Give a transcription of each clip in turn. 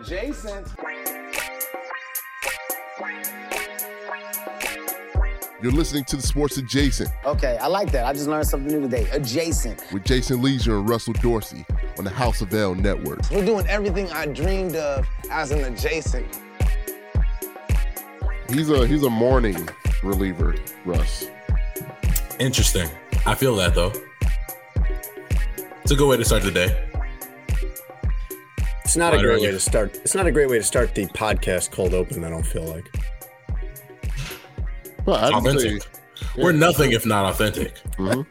Adjacent. You're listening to the Sports Adjacent Okay, I like that. I just learned something new today. Adjacent. with Jason Lieser and Russell Dorsey on the House of L Network. We're doing everything I dreamed of as an adjacent. He's a he's a morning reliever, Russ. Interesting. I feel that though. It's a good way to start the day. It's not a great way you- to start. It's not a great way to start the podcast cold open. I don't feel like. Well, I'd Authentic. say We're nothing if not authentic.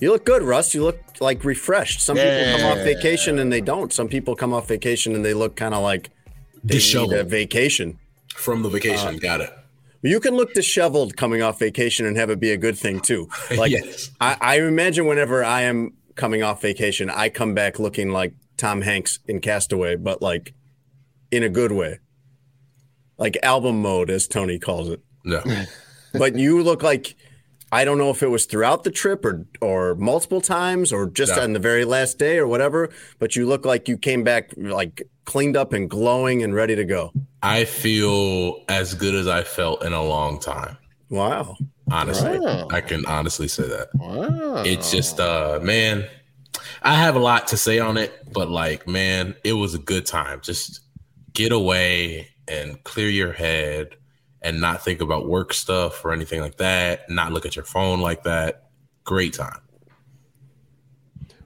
You look good, Russ. You look like refreshed. Some people come off vacation and they don't. Some people come off vacation and they look kind of like they need a Disheveled vacation. from the Uh, vacation. Got it. You can look disheveled coming off vacation and have it be a good thing too. Like Yes. I, I imagine whenever I am coming off vacation, I come back looking like Tom Hanks in Castaway, but like in a good way. Like album mode, as Tony calls it. No. But you look like I don't know if it was throughout the trip or or multiple times or just No. on the very last day or whatever. But you look like you came back like cleaned up and glowing and ready to go. I feel as good as I felt in a long time. Wow. Honestly. Wow. I can honestly say that. wow. It's just uh man, I have a lot to say on it, but like man, it was a good time. Just get away and clear your head and not think about work stuff or anything like that, not look at your phone like that. Great time.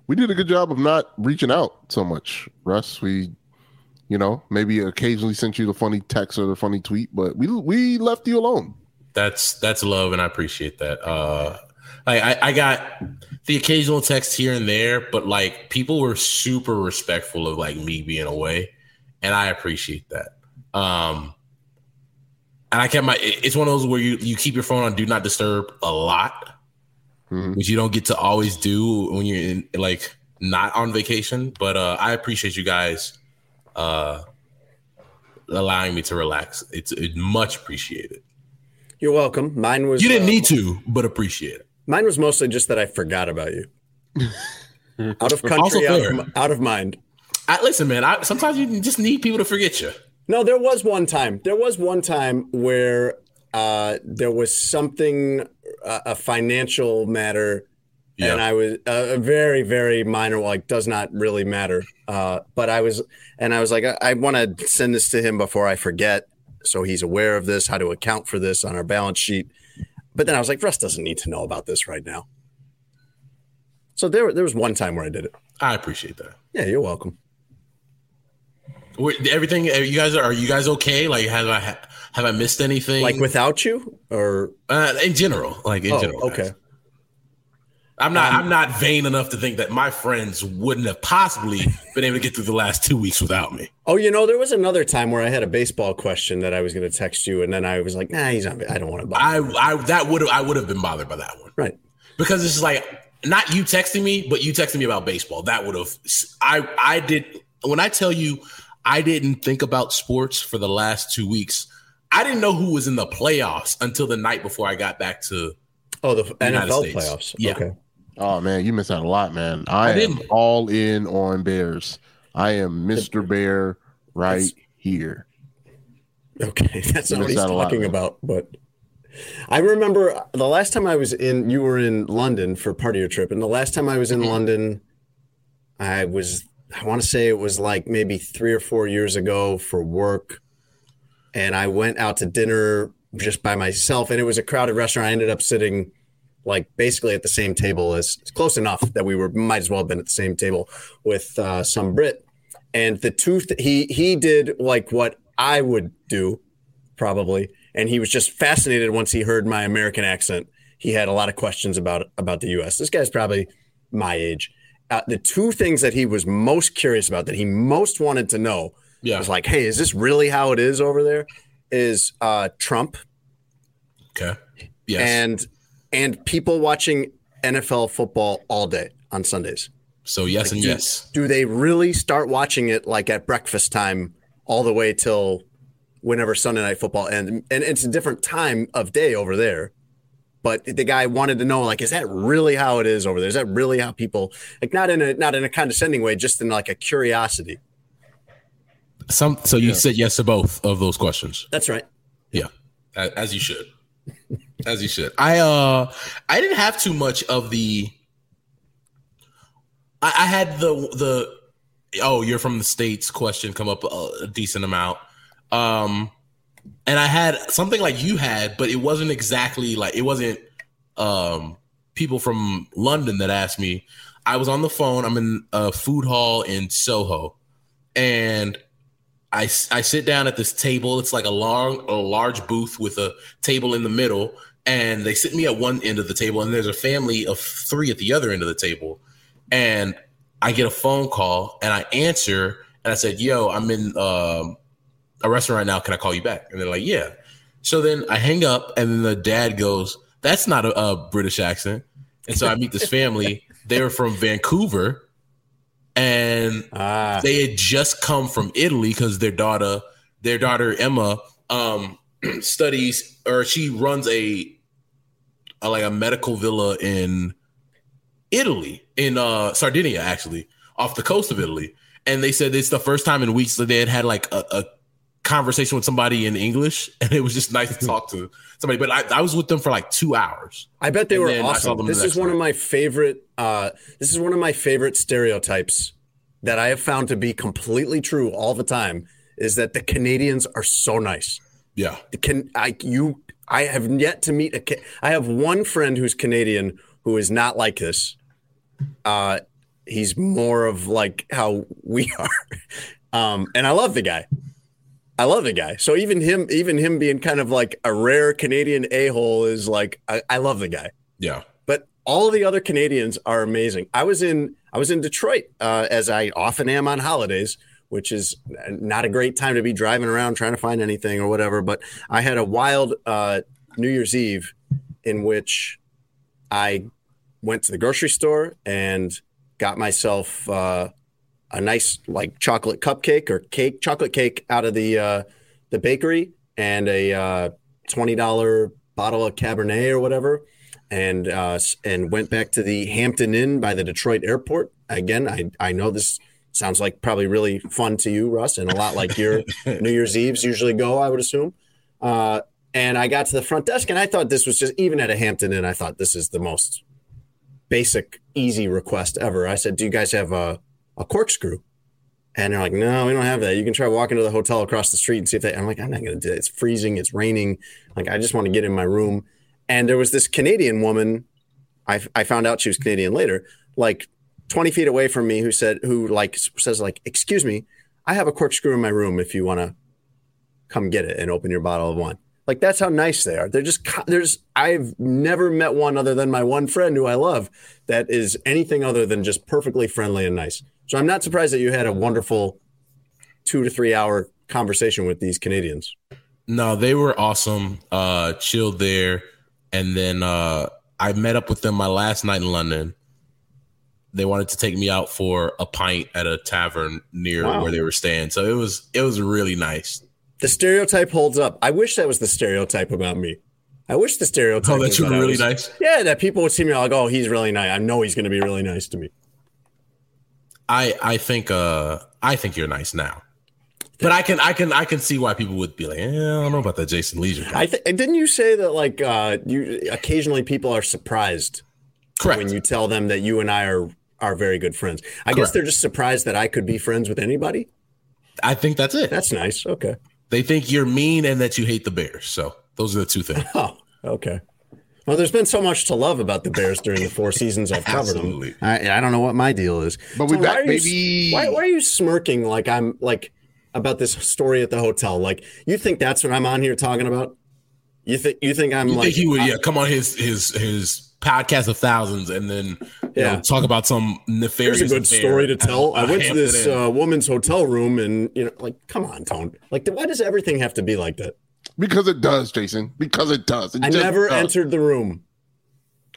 we did a good job of not reaching out so much, Russ. We, you know, maybe occasionally sent you the funny text or the funny tweet, but we we left you alone. That's that's love and I appreciate that. Uh like I, I got the occasional text here and there, but like people were super respectful of like me being away, and I appreciate that. Um and I kept my it's one of those where you you keep your phone on do not disturb a lot, Mhm. which you don't get to always do when you're in like not on vacation. But uh I appreciate you guys uh allowing me to relax. It's it much appreciated. You're welcome. Mine was You didn't need to, but appreciate it. Mine was mostly just that I forgot about you. out of country, out of, out of mind. I, listen, man. I, sometimes you just need people to forget you. No, there was one time. There was one time where uh, there was something, uh, a financial matter, Yeah. and I was uh, a very, very minor, like does not really matter. Uh, but I was, and I was like, I, I want to send this to him before I forget, so he's aware of this, how to account for this on our balance sheet. But then I was like, Russ doesn't need to know about this right now. So there, there was one time where I did it. I appreciate that. Yeah, you're welcome. Everything you guys are, are you guys okay? Like, have I have I missed anything? Like without you, or uh, in general, like in oh, general. guys. I'm not. Um, I'm not vain enough to think that my friends wouldn't have possibly been able to get through the last two weeks without me. Oh, you know, there was another time where I had a baseball question that I was going to text you, and then I was like, "Nah, he's on. I don't want to bother." I, I that would have I would have been bothered by that one right. because it's like not you texting me, but you texting me about baseball. That would have. I I did when I tell you I didn't think about sports for the last two weeks. I didn't know who was in the playoffs until the night before I got back to. Oh, the United NFL States. playoffs. Yeah. Okay. Oh man, you miss out a lot, man. I, I am didn't. all in on Bears. I am Mr. Bear right That's- here. Okay, that's not what he's a lot, talking about. But I remember the last time I was in. You were in London for part of your trip, and the last time I was Mm-hmm. in London, I was. I want to say it was like maybe three or four years ago for work, and I went out to dinner just by myself, and it was a crowded restaurant. I ended up sitting like basically at the same table as close enough that we were might as well have been at the same table with uh, some Brit. And the two th- he he did like what I would do probably, and he was just fascinated once he heard my American accent. He had a lot of questions about about the U.S. This guy's probably my age. Uh, the two things that he was most curious about, that he most wanted to know, Yeah. was like, "Hey, is this really how it is over there?" Is uh, Trump Okay. Yes. and and people watching NFL football all day on Sundays. so yes and do- yes. Do they really start watching it like at breakfast time all the way till whenever Sunday night football ends? And it's a different time of day over there. but the guy wanted to know like, is that really how it is over there? Is that really how people like not in a not in a condescending way, just in like a curiosity? Some so you said yes to both of those questions. That's right. Yeah, as you should, as you should. I uh, I didn't have too much of the. I, I had the the oh you're from the states question come up a, a decent amount, um, and I had something like you had, but it wasn't exactly like it wasn't um people from London that asked me. I was on the phone. I'm in a food hall in Soho, and I, I sit down at this table. It's like a long, a large booth with a table in the middle, and they sit me at one end of the table, and there's a family of three at the other end of the table. And I get a phone call, and I answer, and I said, "Yo, I'm in um, a restaurant right now. Can I call you back?" And they're like, "Yeah." So then I hang up, and then the dad goes, "That's not a, a British accent." And so I meet this family. they were from Vancouver and Ah, they had just come from Italy because their daughter, their daughter Emma, um, studies or she runs a, a like a medical villa in Italy, in uh Sardinia, actually, off the coast of Italy. And they said it's the first time in weeks that they had had like a, a conversation with somebody in English, and it was just nice to talk to somebody. But I, I was with them for like two hours. I bet they And were then I saw awesome. This is one of my favorite. Uh, this is one of my favorite stereotypes that I have found to be completely true all the time. Is that the Canadians are so nice. Yeah, The can I you I have yet to meet a. I have one friend who's Canadian who is not like this. Uh, he's more of like how we are, um, and I love the guy. I love the guy. So even him, even him being kind of like a rare Canadian a hole is like I, I love the guy yeah. but all the other Canadians are amazing. I was in I was in Detroit uh, as I often am on holidays, which is not a great time to be driving around trying to find anything or whatever. But I had a wild uh, New Year's Eve in which I went to the grocery store and got myself uh, a nice like chocolate cupcake or cake, chocolate cake out of the uh, the bakery, and a uh, twenty dollar bottle of Cabernet or whatever and uh, and went back to the Hampton Inn by the Detroit airport. Again, I I know this sounds like probably really fun to you, Russ, and a lot like your New Year's Eves usually go. I would assume. Uh, and I got to the front desk, and I thought this was just even at a Hampton Inn. I thought this is the most basic, easy request ever. I said, "Do you guys have a a corkscrew?" And they're like, "No, we don't have that. You can try walking to the hotel across the street and see if they." I'm like, "I'm not going to do it. It's freezing. It's raining. Like, I just want to get in my room." And there was this Canadian woman. I, I found out she was Canadian later, like 20 feet away from me, who said, who like says, like, excuse me, I have a corkscrew in my room if you want to come get it and open your bottle of wine. Like that's how nice they are. They're just there's I've never met one other than my one friend who I love that is anything other than just perfectly friendly and nice. So I'm not surprised that you had a wonderful two to three hour conversation with these Canadians. No, they were awesome. Uh, chilled there, and then uh, I met up with them my last night in London. They wanted to take me out for a pint at a tavern near Wow. where they were staying, so it was it was really nice. The stereotype holds up. I wish that was the stereotype about me. I wish the stereotype. Oh, that you were really was- nice. Yeah, that people would see me like, oh, he's really nice. I know he's going to be really nice to me. I I think uh I think you're nice now, but I can I can I can see why people would be like, eh, I don't know about that Jason Lieser. Guy. I th- didn't you say that like uh, you occasionally people are surprised Correct. when you tell them that you and I are are very good friends. I guess they're just surprised that I could be friends with anybody. I think that's it. That's nice. Okay. They think you're mean and that you hate the Bears. So those are the two things. Oh, okay. Well, there's been so much to love about the Bears during the four seasons I've covered them. I, I don't know what my deal is. But we why back, are you. Why, why are you smirking like I'm like about this story at the hotel? Like you think that's what I'm on here talking about? You think you think I'm You like think he would I- yeah come on his his his podcast of thousands and then you Yeah. know, talk about some nefarious Here's a good affair story to tell. I at went to this uh, woman's hotel room, and you know, like, come on, Tone. Like, why does everything have to be like that? Because it does, Jason. Because it does. It I never does. entered the room.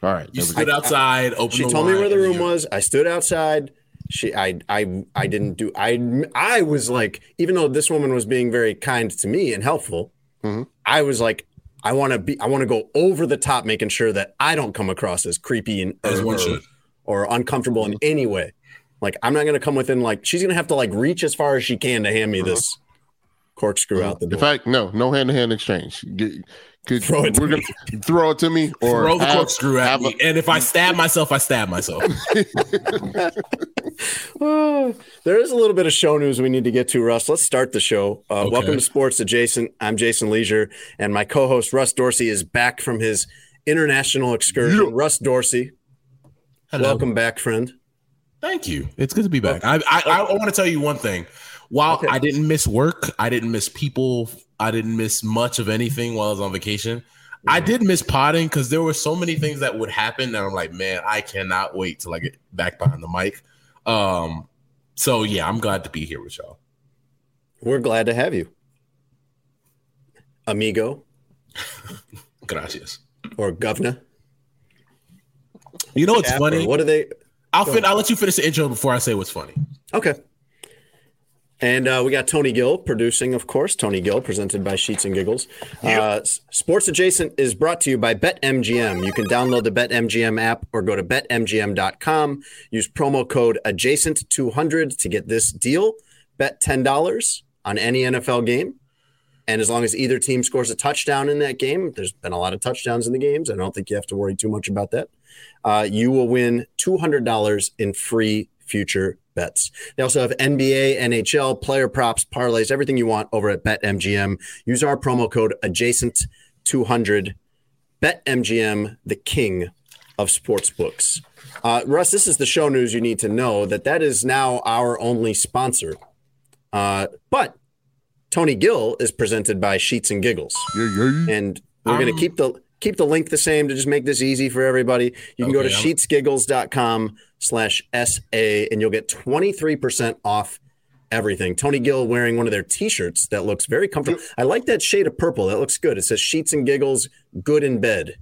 All right. you stood go. outside, opened She the told me where the room you- was. I stood outside. She, I, I, I didn't do. I, I was like, even though this woman was being very kind to me and helpful, Mhm. I was like, I want to be I want to go over the top making sure that I don't come across as creepy and As or, one or- should. or uncomfortable in any way. Like I'm not going to come within like she's going to have to like reach as far as she can to hand me this corkscrew out the door. In fact, no, no hand to hand exchange. Get, could, Throw it to we're gonna throw it to me or Throw the have- corkscrew at have me, and if I stab myself, I stab myself. Oh, there is a little bit of show news we need to get to, Russ. Let's start the show. Uh, Okay. Welcome to Sports Adjacent. I'm Jason Lieser, and my co-host Russ Dorsey is back from his international excursion. Yeah. Russ Dorsey, Hello. welcome back, friend. Thank you. It's good to be back. I I, I, want to tell you one thing. While Okay. I didn't miss work, I didn't miss people. I didn't miss much of anything while I was on vacation. I did miss potting because there were so many things that would happen that I'm like, man, I cannot wait till I get back behind the mic. Um, so yeah, I'm glad to be here with y'all. We're glad to have you, amigo Gracias. or governor. You know what's funny? What are they? I'll fin- I'll let you finish the intro before I say what's funny. Okay. And uh, we got Tony Gill producing, of course. Tony Gill, presented by Sheets and Giggles. Uh, Sports Adjacent is brought to you by BetMGM. You can download the BetMGM app or go to betmgm.com. Use promo code adjacent200 to get this deal. Bet $10 on any NFL game. And as long as either team scores a touchdown in that game, there's been a lot of touchdowns in the games. I don't think you have to worry too much about that. Uh, you will win $200 in free future bets. They also have NBA, NHL, player props, parlays, everything you want over at BetMGM. Use our promo code adjacent200. BetMGM, the king of sportsbooks. Uh, Russ, this is the show news you need to know that that is now our only sponsor. Uh, but Tony Gill is presented by Sheets and Giggles Yeah, yeah. and we're going Um, to keep the keep the link the same to just make this easy for everybody. You can go to Okay, I'm- sheetsgiggles.com slash SA and you'll get 23% off everything. Tony Gill wearing one of their t-shirts that looks very comfortable. I like that shade of purple. That looks good. It says Sheets and Giggles, good in bed.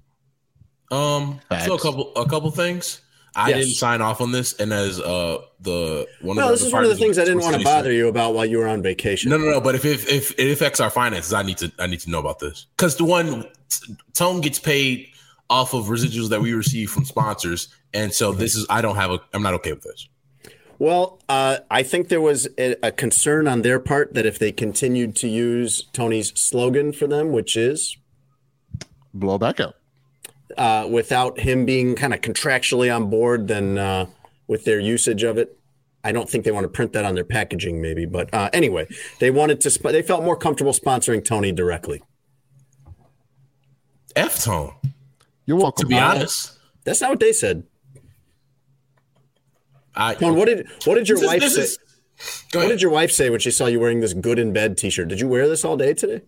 Um, so a couple a couple things. I Yes. didn't sign off on this, and as uh the one Well, of this is one of the things I didn't want to to bother you about while you were on vacation. No, no, no. But if if, if it affects our finances, I need to I need to know about this because the one Tone gets paid off of residuals that we receive from sponsors, and so this is I don't have a I'm not okay with this. Well, uh, I think there was a, a concern on their part that if they continued to use Tony's slogan for them, which is Blow back out. uh, without him being kind of contractually on board then uh, with their usage of it. I don't think they want to print that on their packaging, maybe. But uh, anyway, they wanted to. Sp- they felt more comfortable sponsoring Tony directly. F tone. You're welcome. To be honest, That's not what they said. I Tone, what did what did your This is- wife this say? is- Go What ahead. did your wife say when she saw you wearing this "Good in Bed" T-shirt? Did you wear this all day today?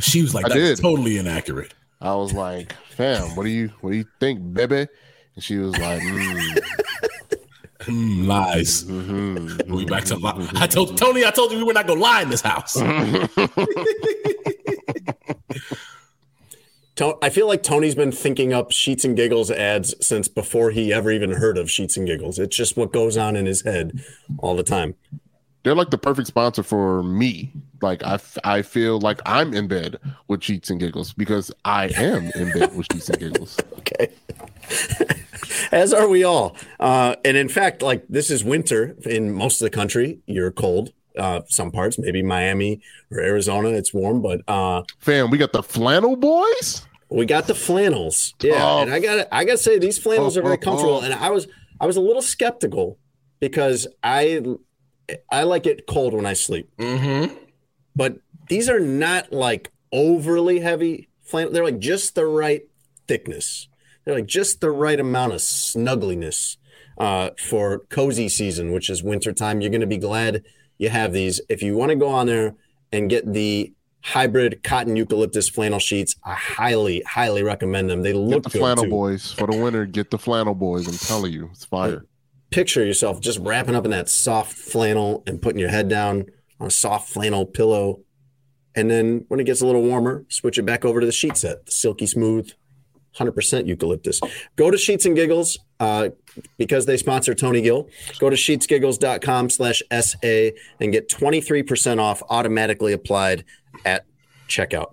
she was like, I "That's did. totally inaccurate." I was like, fam, what do you what do you think, baby? And she was like, mm, Mm, lies. mhm, We back to li- I told Tony. I told you we were not gonna lie in this house. I feel like Tony's been thinking up Sheets and Giggles ads since before he ever even heard of Sheets and Giggles. It's just what goes on in his head all the time. they're like the perfect sponsor for me. Like I, f- I feel like I'm in bed with Sheets and Giggles because I am in bed with Sheets and Giggles. Okay. As are we all. Uh, and in fact, like this is winter in most of the country. You're cold. Uh, some parts, maybe Miami or Arizona, it's warm, but uh, Fam, we got the flannel boys. We got the flannels. Yeah, Oh. and I got I got to say these flannels are very Oh, oh, comfortable. oh. And I was I was a little skeptical because I I like it cold when I sleep. mm-hmm. but these are not like overly heavy flannel. They're like just the right thickness. They're like just the right amount of snuggliness uh, for cozy season, which is wintertime. You're going to be glad you have these. If you want to go on there and get the hybrid cotton eucalyptus flannel sheets, I highly, highly recommend them. They Get look the good flannel too. boys for the winter. Get the flannel boys. I'm telling you, it's fire. Picture yourself just wrapping up in that soft flannel and putting your head down on a soft flannel pillow. And then when it gets a little warmer, switch it back over to the sheet set, the silky smooth, 100% eucalyptus. Go to Sheets and Giggles uh, because they sponsor Tony Gill. Go to sheetsgiggles.com slash SA and get 23% off automatically applied at checkout.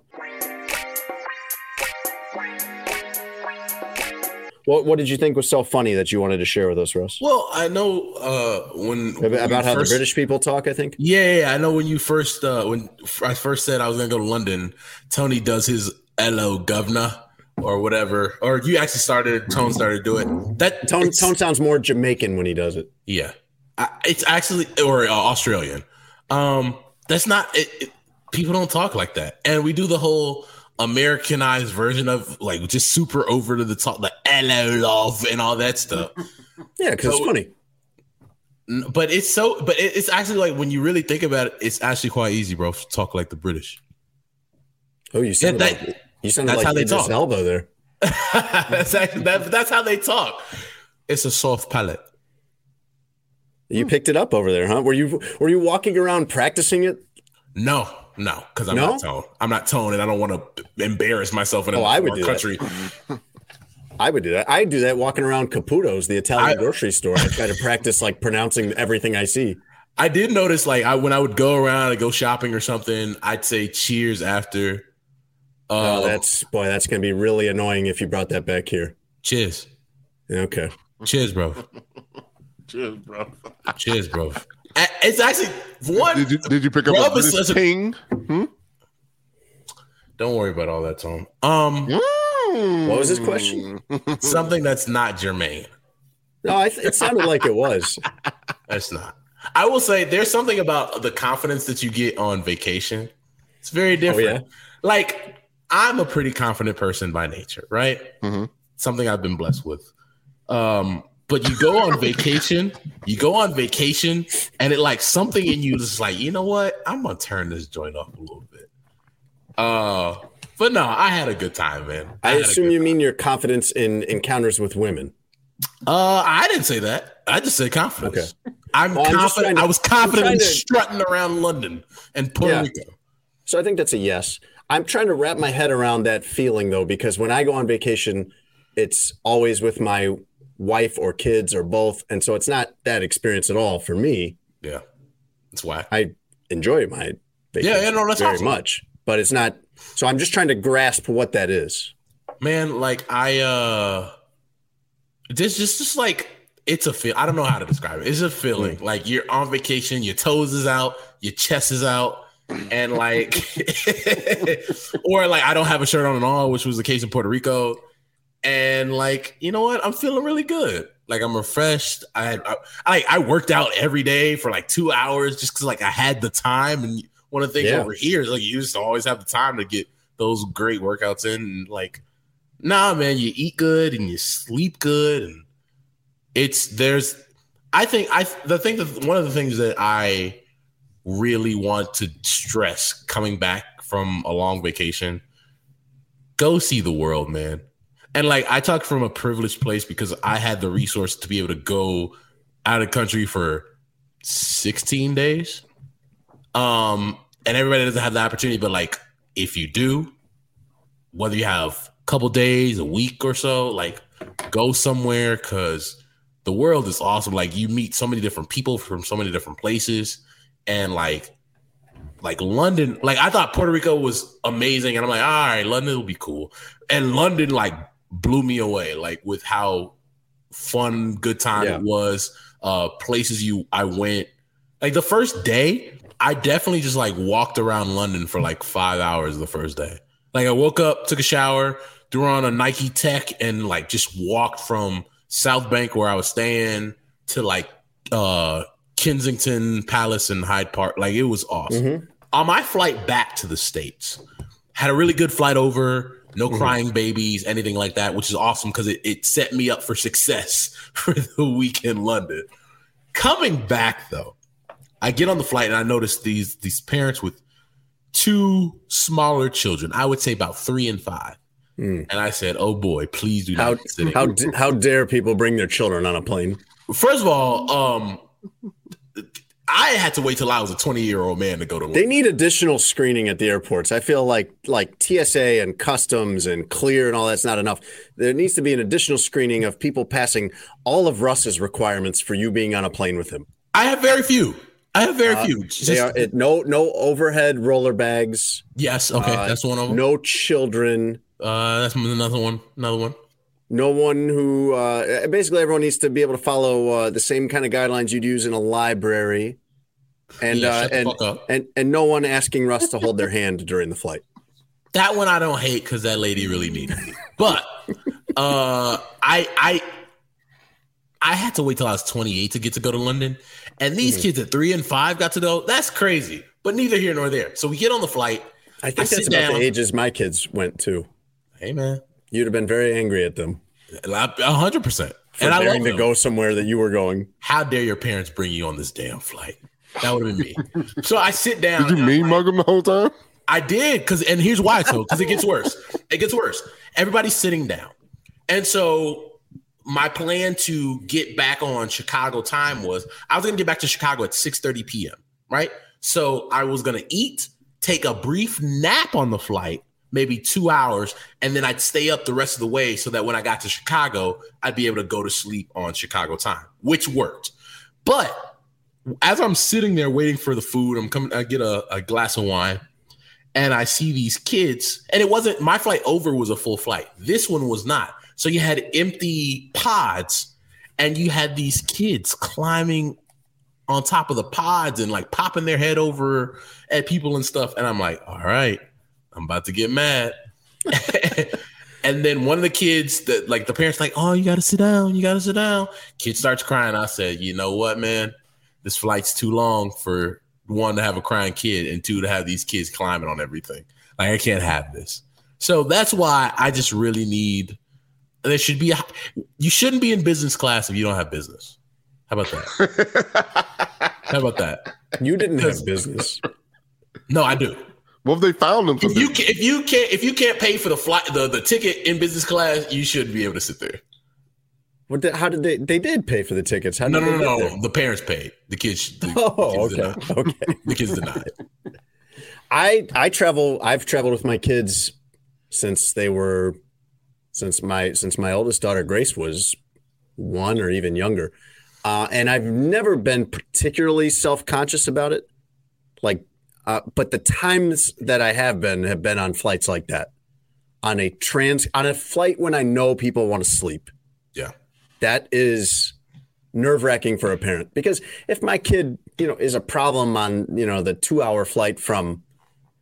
What What did you think was so funny that you wanted to share with us, Russ? Well, I know uh, when About how first, the British people talk. I think. Yeah, yeah, I know when you first uh, when I first said I was gonna go to London. Tony does his "Hello, governor" or whatever, or you actually started. Tone started doing it. That Tone Tone sounds more Jamaican when he does it. Yeah, I, it's actually or uh, Australian. Um, that's not it, it- People don't talk like that, and we do the whole Americanized version of like just super over to the top, the hello love and all that stuff. Yeah, because it's funny. But it's so, but it, it's actually like when you really think about it, it's actually quite easy, bro. To talk like the British. Oh, you sounded that- like you sounded that's like how they talk. Elba there. that's actually that, that's how they talk. It's a soft palate. You picked it up over there, huh? Were you Were you walking around practicing it? No, no, because I'm No? not tone. I'm not tone, and I don't want to embarrass myself in a Oh, I would foreign do that. country. I would do that. I do that walking around Caputo's, the Italian I- grocery store. I try to practice like pronouncing everything I see. I did notice, like, I when I would go around and go shopping or something, I'd say cheers after. Uh, Oh, that's boy, that's gonna be really annoying if you brought that back here. cheers, Okay. cheers, bro, Cheers, bro. cheers, bro. A- It's actually one. Did you did you pick up Rob a is British such a- ping? Don't worry about all that, Tom. Um, What was his question? something that's not germane. No, I th- it sounded like it was. That's not. I will say there's something about the confidence that you get on vacation. It's very different. yeah? Like I'm a pretty confident person by nature, right? Mhm. Something I've been blessed with. Um, but you go on vacation, you go on vacation, and it like something in you is like, you know what? I'm gonna turn this joint up a little bit. Uh, but no, I had a good time, man. I a assume you mean your confidence in encounters with women. Uh, I didn't say that. I just said confidence. I'm Well, I'm just confident. to- I was confident in to- strutting around London and Puerto Yeah. Rico. So I think that's a yes. I'm trying to wrap my head around that feeling though, because when I go on vacation, it's always with my wife or kids or both. And so it's not that experience at all for me. Yeah, it's whack. I enjoy my vacation yeah, no, that's very awesome. much, but it's not. So I'm just trying to grasp what that is. Man, like I uh, this just just like it's a feel. I don't know how to describe it. It's a feeling. Like you're on vacation, your toes is out, your chest is out. And like, or like I don't have a shirt on at all, which was the case in Puerto Rico. And like, you know what? I'm feeling really good. Like I'm refreshed. I I, I, I worked out every day for like two hours just because like I had the time. And one of the things Yeah. over here is like you used to always have the time to get those great workouts in. And like, nah, man, you eat good and you sleep good, and it's there's. I think I the thing that one of the things that I really want to stress coming back from a long vacation, go see the world, man. And like I talk from a privileged place because I had the resource to be able to go out of country for 16 days. Um, and everybody doesn't have the opportunity, but like if you do, whether you have a couple days, a week or so, like go somewhere because the world is awesome. Like you meet so many different people from so many different places, and like like London, like I thought Puerto Rico was amazing, and I'm like, all right, London will be cool. And London like blew me away, like with how fun, good time Yeah. it was. Uh places you I went. Like the first day, I definitely just like walked around London for like five hours the first day. Like I woke up, took a shower, threw on a Nike Tech, and like just walked from South Bank where I was staying to like uh Kensington Palace and Hyde Park. Like it was awesome. Mhm. On my flight back to the States, had a really good flight over, no Mhm. crying babies, anything like that, which is awesome because it, it set me up for success for the week in London. Coming back though, I get on the flight and I notice these these parents with two smaller children. I would say about three and five. Mm. And I said, "Oh boy, please do How not sitting." how d- how dare people bring their children on a plane? First of all, um, I had to wait till I was a 20 year old man to go to They need additional screening at the airports. I feel like like TSA and customs and clear and all that's not enough. There needs to be an additional screening of people passing all of Russ's requirements for you being on a plane with him. I have very few. I have very Uh, few. They Just- are it, no no overhead roller bags, yes, okay, uh, that's one of them. no children. Uh, that's another one. Another one. No one who uh, basically everyone needs to be able to follow uh, the same kind of guidelines you'd use in a library, and Yeah, uh, and, and and no one asking Russ to hold their hand during the flight. That one I don't hate because that lady really needed me. But uh, I I I had to wait till I was 28 to get to go to London, and these Mm-hmm. kids at three and five got to go. That's crazy. But neither here nor there. So we get on the flight. I think I that's about down. the ages my kids went to. Hey man, You'd have been very angry at them a hundred percent. And I love to them. go somewhere that you were going. How dare your parents bring you on this damn flight? That would have been me. so I sit down. Did you mean mug him the whole time? I did because, and here's why. So, because it gets worse. It gets worse. Everybody's sitting down, and so my plan to get back on Chicago time was I was going to get back to Chicago at 6:30 p.m. Right. So I was going to eat, take a brief nap on the flight, maybe two hours, and then I'd stay up the rest of the way so that when I got to Chicago, I'd be able to go to sleep on Chicago time, which worked. But as I'm sitting there waiting for the food, I'm coming. I get a, a glass of wine and I see these kids, and it wasn't my flight over was a full flight. This one was not. So you had empty pods, and you had these kids climbing on top of the pods and like popping their head over at people and stuff. And I'm like, all right, I'm about to get mad. and then one of the kids that like the parents like, oh, you gotta sit down, you gotta sit down. Kid starts crying. I said, you know what, man? This flight's too long for one to have a crying kid and two to have these kids climbing on everything. Like I can't have this. So that's why I just really need. There should be. A, you shouldn't be in business class if you don't have business. How about that? How about that? You didn't have business. No, I do. What if they found him for If you can, if you can't if you can't pay for the flight the, the ticket in business class, you should be able to sit there. What? Did, how did they? They did pay for the tickets. How No, did no, they no, get no. there? The parents paid. The kids. The, Oh, the kids did okay, not. okay. The kids did not. I I travel. I've traveled with my kids since they were since my since my oldest daughter Grace was one or even younger, uh, and I've never been particularly self conscious about it. Like, uh, but the times that I have been have been on flights like that, on a trans on a flight when I know people want to sleep. Yeah. that is nerve wracking for a parent because if my kid, you know, is a problem on, you know, the two hour flight from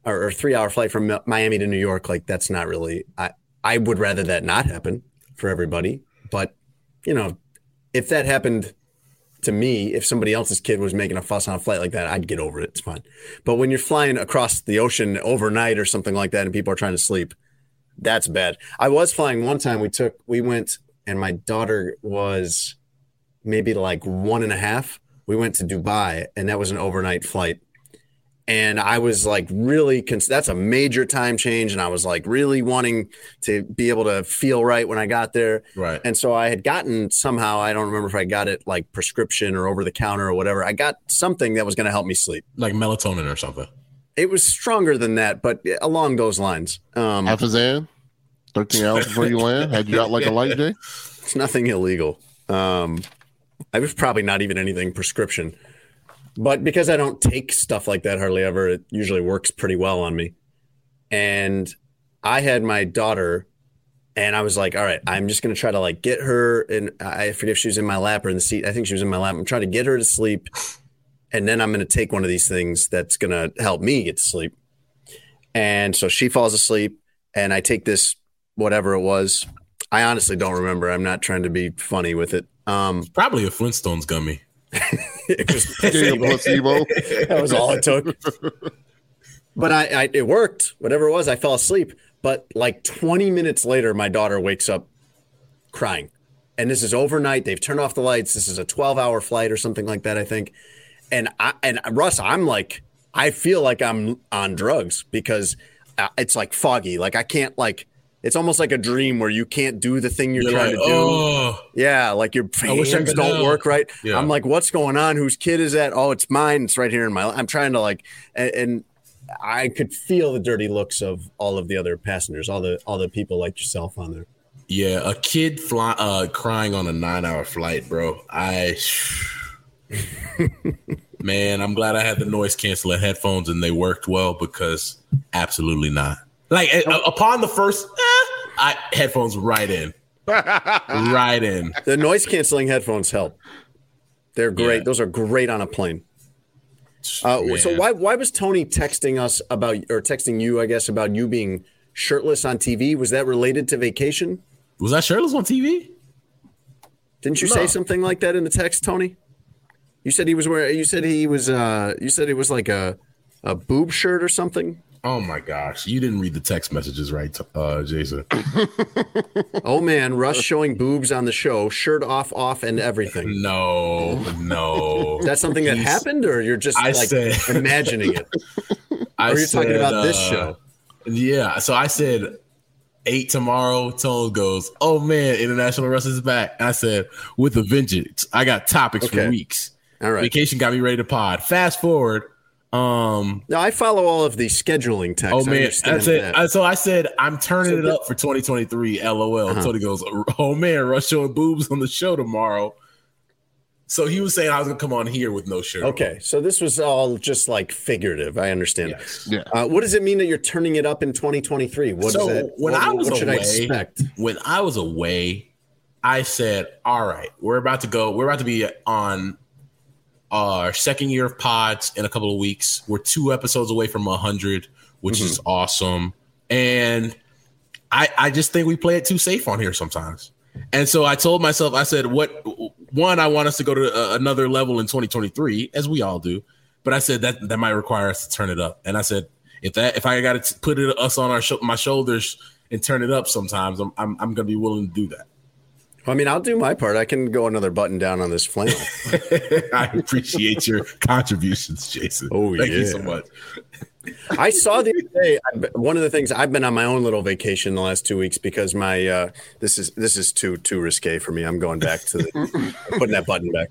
or, three hour flight from Miami to New York, like that's not really, I, I would rather that not happen for everybody. But, you know, if that happened to me, if somebody else's kid was making a fuss on a flight like that, I'd get over it. It's fine. But when you're flying across the ocean overnight or something like that and people are trying to sleep, that's bad. I was flying one time. We took, we went, and my daughter was maybe like one and a half. We went to Dubai, and that was an overnight flight. And I was like, really, cons- that's a major time change. And I was like, really wanting to be able to feel right when I got there. Right. And so I had gotten somehow, I don't remember if I got it like prescription or over the counter or whatever. I got something that was going to help me sleep. Like melatonin or something. It was stronger than that, but along those lines. Um, Hafizan, 13 hours before you land, had you out like a light day? It's nothing illegal. Um, I was probably not even anything prescription, but because I don't take stuff like that hardly ever, it usually works pretty well on me. And I had my daughter, and I was like, "All right, I'm just gonna try to like get her." And I forget if she was in my lap or in the seat. I think she was in my lap. I'm trying to get her to sleep, and then I'm gonna take one of these things that's gonna help me get to sleep. And so she falls asleep, and I take this whatever it was. I honestly don't remember. I'm not trying to be funny with it. Um, Probably a Flintstones gummy. it was Gave placebo. that was all it took. But I, I, it worked. Whatever it was, I fell asleep. But like 20 minutes later, my daughter wakes up crying, and this is overnight. They've turned off the lights. This is a 12 hour flight or something like that, I think. And I, and Russ, I'm like, I feel like I'm on drugs because uh, it's like foggy. Like I can't like. It's almost like a dream where you can't do the thing you're, You're trying like, to do. oh, Yeah, like your I I hands don't know. work right. Yeah. I'm like, what's going on? Whose kid is that? Oh, it's mine. It's right here in my. I'm trying to like, and, and I could feel the dirty looks of all of the other passengers, all the all the people like yourself on there. yeah. A kid fly, uh, crying on a nine hour flight, bro. I, man, I'm glad I had the noise canceling headphones and they worked well because absolutely not. Like upon the first, eh, I headphones right in. right in. The noise canceling headphones help. They're great. Yeah. Those are great on a plane. Uh, so why why was Tony texting us about or texting you? I guess about you being shirtless on TV. Was that related to vacation? was that shirtless on TV? Didn't you No. say something like that in the text, Tony? You said he was wearing. You said he was. Uh, you said it was like a a boob shirt or something. Oh my gosh, you didn't read the text messages right, uh, Jason. Oh man, Russ showing boobs on the show, shirt off, off, and everything. No, no. That's something that He's- happened, or you're just I like said- imagining it. I Or you're talking said, about this uh, show. Yeah. So I said eight tomorrow. Tone goes, Oh man, International Wrestling's back. And I said, with a vengeance. I got topics Okay. for weeks. All right. Vacation got me ready to pod. Fast forward. Um Now I follow all of the scheduling texts. oh man. understand That's it. that. So I said I'm turning So it the- up for 2023. LOL. Uh-huh. Tony goes, Oh man, Russ showing boobs on the show tomorrow. So he was saying I was gonna come on here with no shirt. on. Okay, so this was all just like figurative. I understand. Yes. Yeah. Uh, what does it mean that you're turning it up in 2023? What So, is it? when what, I was what should I away- expect? when I was away, I said, "All right, we're about to go. We're about to be on our second year of pods in a couple of weeks. We're two episodes away from hundred, which is Mm-hmm. awesome. And I, I just think we play it too safe on here sometimes. And so I told myself, I said, what one, I want us to go to uh, another level in 2023, as we all do. But I said that that might require us to turn it up. And I said, if that if I got to put it us on our sho- my shoulders and turn it up sometimes, I'm I'm, I'm gonna be willing to do that. I mean, I'll do my part. I can go another button down on this flannel. I appreciate your contributions, Jason. Oh, thank you so much. I saw the other day. One of the things I've been on my own little vacation the last two weeks because my uh, this is this is too too risque for me. I'm going back to the, putting that button back.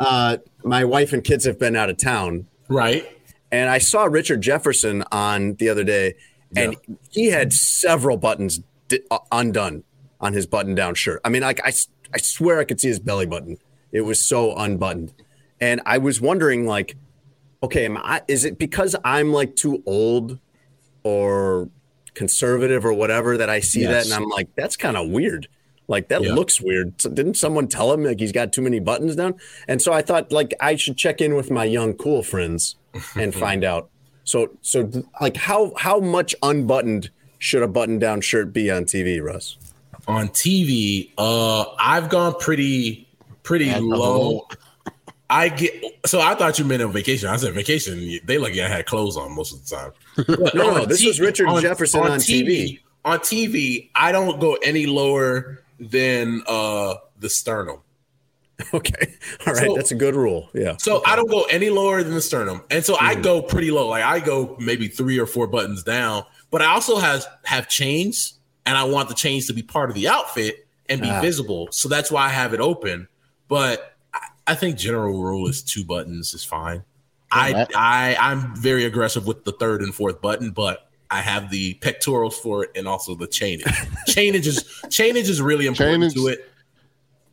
Uh, my wife and kids have been out of town, Right? and I saw Richard Jefferson on the other day, and he had several buttons di- uh, undone on his button-down shirt. I mean, like I, I swear I could see his belly button. It was so unbuttoned, and I was wondering, like, okay, am I? Is it because I'm like too old or conservative or whatever that I see that and I'm like, that's kind of weird. Like that Yeah. looks weird. So didn't someone tell him like he's got too many buttons down? And so I thought like I should check in with my young cool friends and find out. So so like how how much unbuttoned should a button down shirt be on TV, Russ? On TV, uh, I've gone pretty pretty low. I get so I thought you meant on vacation. I said vacation. They lucky I had clothes on most of the time. But No, no, on this was Richard Jefferson on TV. On TV, I don't go any lower than uh the sternum. Okay. All right, So- that's a good rule. Yeah. So I don't go any lower than the sternum, and so I go pretty low. Like I go maybe three or four buttons down, but I also has have chains, and I want the chains to be part of the outfit and be Ah. visible. So that's why I have it open. But I, I think general rule is two buttons is fine. I I I'm very aggressive with the third and fourth button, but I have the pectorals for it and also the chainage. chainage is chainage is really important Chainage- to it.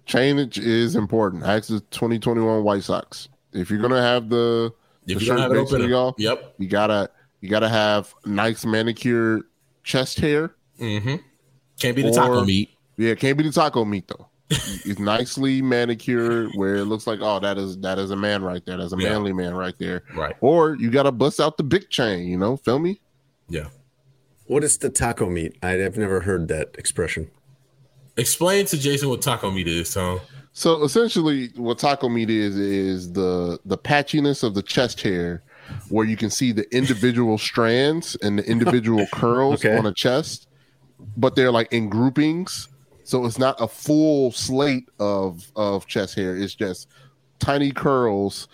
Chainage is important. Ask the 2021 White Sox. If you're gonna have the, If the you're gonna have it open, off, yep. you gotta you gotta have nice manicured chest hair. Mm-hmm. Can't be the taco meat. Yeah, can't be the taco meat though. it's nicely manicured where it looks like oh that is that is a man right there. That's a Yeah. manly man right there. Right. Or you gotta bust out the big chain. You know, feel me? Yeah. What is the taco meat? I, I've never heard that expression. Explain to Jason what taco meat is, Tom. So essentially, what taco meat is is the the patchiness of the chest hair, where you can see the individual strands and the individual curls Okay. on a chest, but they're like in groupings. So it's not a full slate of of chest hair. It's just tiny curls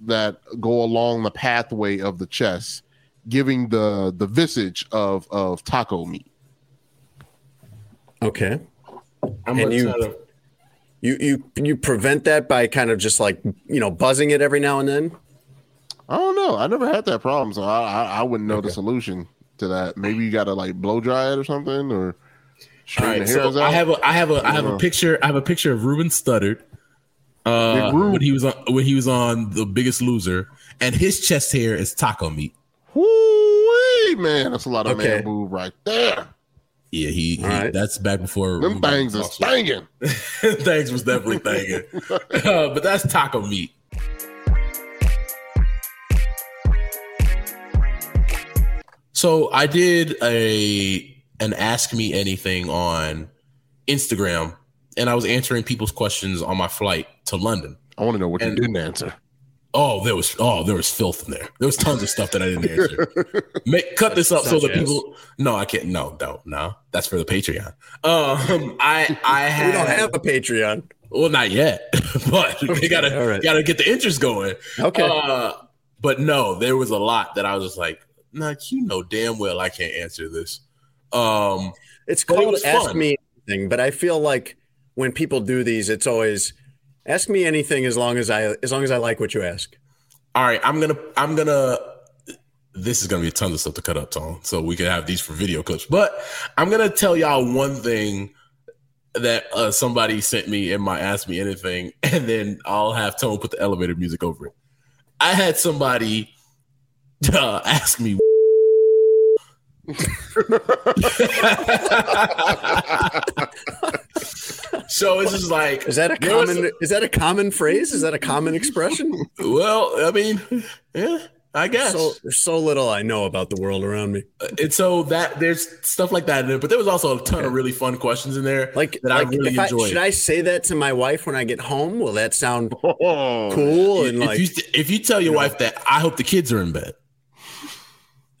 that go along the pathway of the chest, giving the the visage of of taco meat. Okay. I'm And you- to- You you you prevent that by kind of just like you know buzzing it every now and then. I don't know. I never had that problem, so I I, I wouldn't know the solution to that. Maybe you got to like blow dry it or something, or straighten right, the hairs so out. I have a I have a I have Yeah. a picture I have a picture of Ruben Studdard uh, when he was on when he was on The Biggest Loser, and his chest hair is taco meat. Woo-wee, man, that's a lot of Okay. man move right there. Yeah, he, he right. that's back before Them bangs is banging. Thanks was definitely banging. Uh, but that's taco meat. So I did a an ask me anything on Instagram, and I was answering people's questions on my flight to London. I want to know what And- you didn't answer. Oh, there was oh, there was filth in there. There was tons of stuff that I didn't answer. Make, cut this up so that people. No, I can't. No, no, no. That's for the Patreon. Um, I I had We don't have a Patreon. well, not yet, but we gotta all right. gotta get the interest going. Okay. Uh, but no, there was a lot that I was just like, nah, you know damn well I can't answer this. Um, It's But it called Ask fun. Me Anything, but I feel like when people do these, it's always ask me anything as long as I as long as I like what you ask. all right, I'm gonna I'm gonna. This is gonna be tons of stuff to cut up, Tom. So we can have these for video clips. But I'm gonna tell y'all one thing that uh, somebody sent me in my Ask Me Anything, and then I'll have Tone put the elevator music over it. I had somebody uh, ask me. so it's just like Is that a there was- common is that a common phrase? Is that a common expression? well, I mean, yeah, I guess. so there's so little I know about the world around me. Uh, and so that there's stuff like that in there, but there was also a ton of really fun questions in there Like, that I really if I, enjoyed. should I say that to my wife when I get home? Will that sound Oh, cool? And if like, you if you tell your wife that I hope the kids are in bed,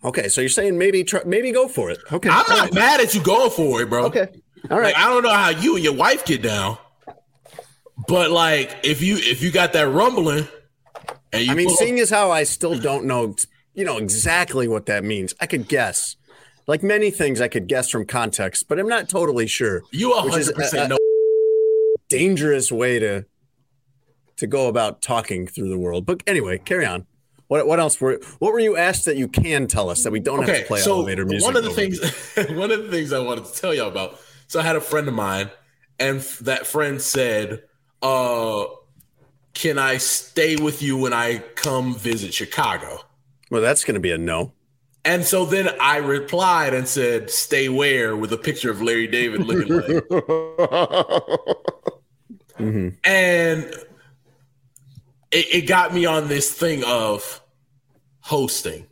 okay, so you're saying maybe try, maybe go for it. Okay, I'm not mad at you going for it, bro. okay, all right. Like I don't know how you and your wife get down, but like if you if you got that rumbling, and you I mean, seeing as how I still don't know, you know, exactly what that means. I could guess, like many things, I could guess from context, but I'm not totally sure. you which is hundred percent know. Dangerous way to to go about talking through the world. But anyway, carry on. What what else were what were you asked that you can tell us that we don't have to play so elevator music? one of the over? things one of the things I wanted to tell y'all about. So I had a friend of mine, and f- that friend said, "Uh, can I stay with you when I come visit Chicago?" Well, that's going to be a no. And so then I replied and said, "Stay where?" with a picture of Larry David looking like. Mhm. and it, it got me on this thing of hosting.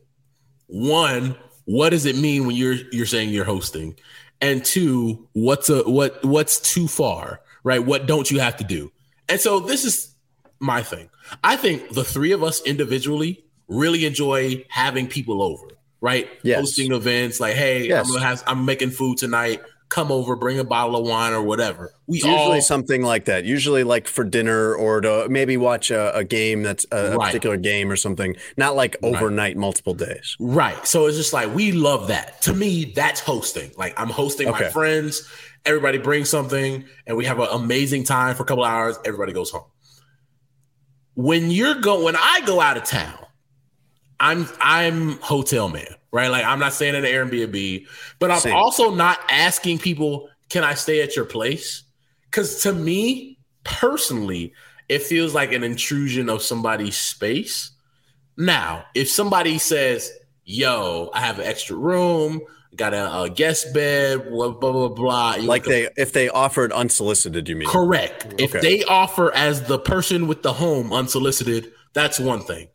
One, what does it mean when you're you're saying you're hosting? And two, what's a what what's too far, right? What don't you have to do? And so this is my thing. I think the three of us individually really enjoy having people over, right? Yes. Hosting events like, hey, Yes. I'm gonna have I'm making food tonight. Come over, bring a bottle of wine or whatever. We usually all something like that. Usually, like for dinner or to maybe watch a, a game that's a, Right. particular game or something. Not like overnight, multiple days. Right. So it's just like we love that. To me, that's hosting. Like I'm hosting my friends. Everybody brings something, and we have an amazing time for a couple hours. Everybody goes home. When you're go, when I go out of town, I'm I'm hotel man, right? Like I'm not staying at an Airbnb, but I'm Same. also not asking people, "Can I stay at your place?" Because to me personally, it feels like an intrusion of somebody's space. Now, if somebody says, "Yo, I have an extra room, got a, a guest bed, blah blah blah blah," you Like they, if they offered unsolicited, you mean? correct. If they offer as the person with the home unsolicited, that's one thing.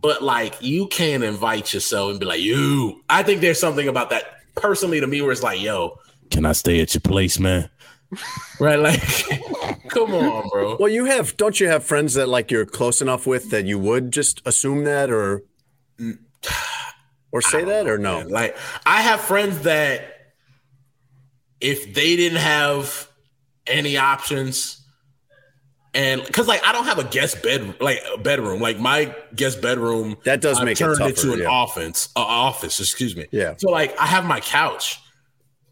But like, you can't invite yourself and be like, "You." I think there's something about that personally to me where it's like, "Yo, can I stay at your place, man?" right? Like, come on, bro. Well, you have, don't you have friends that like you're close enough with that you would just assume that or or say that or no? Like I have friends that if they didn't have any options and because like I don't have a guest bed like a bedroom like my guest bedroom That does I've make it turned tougher, into an yeah. offense uh, office excuse me Yeah. so like I have my couch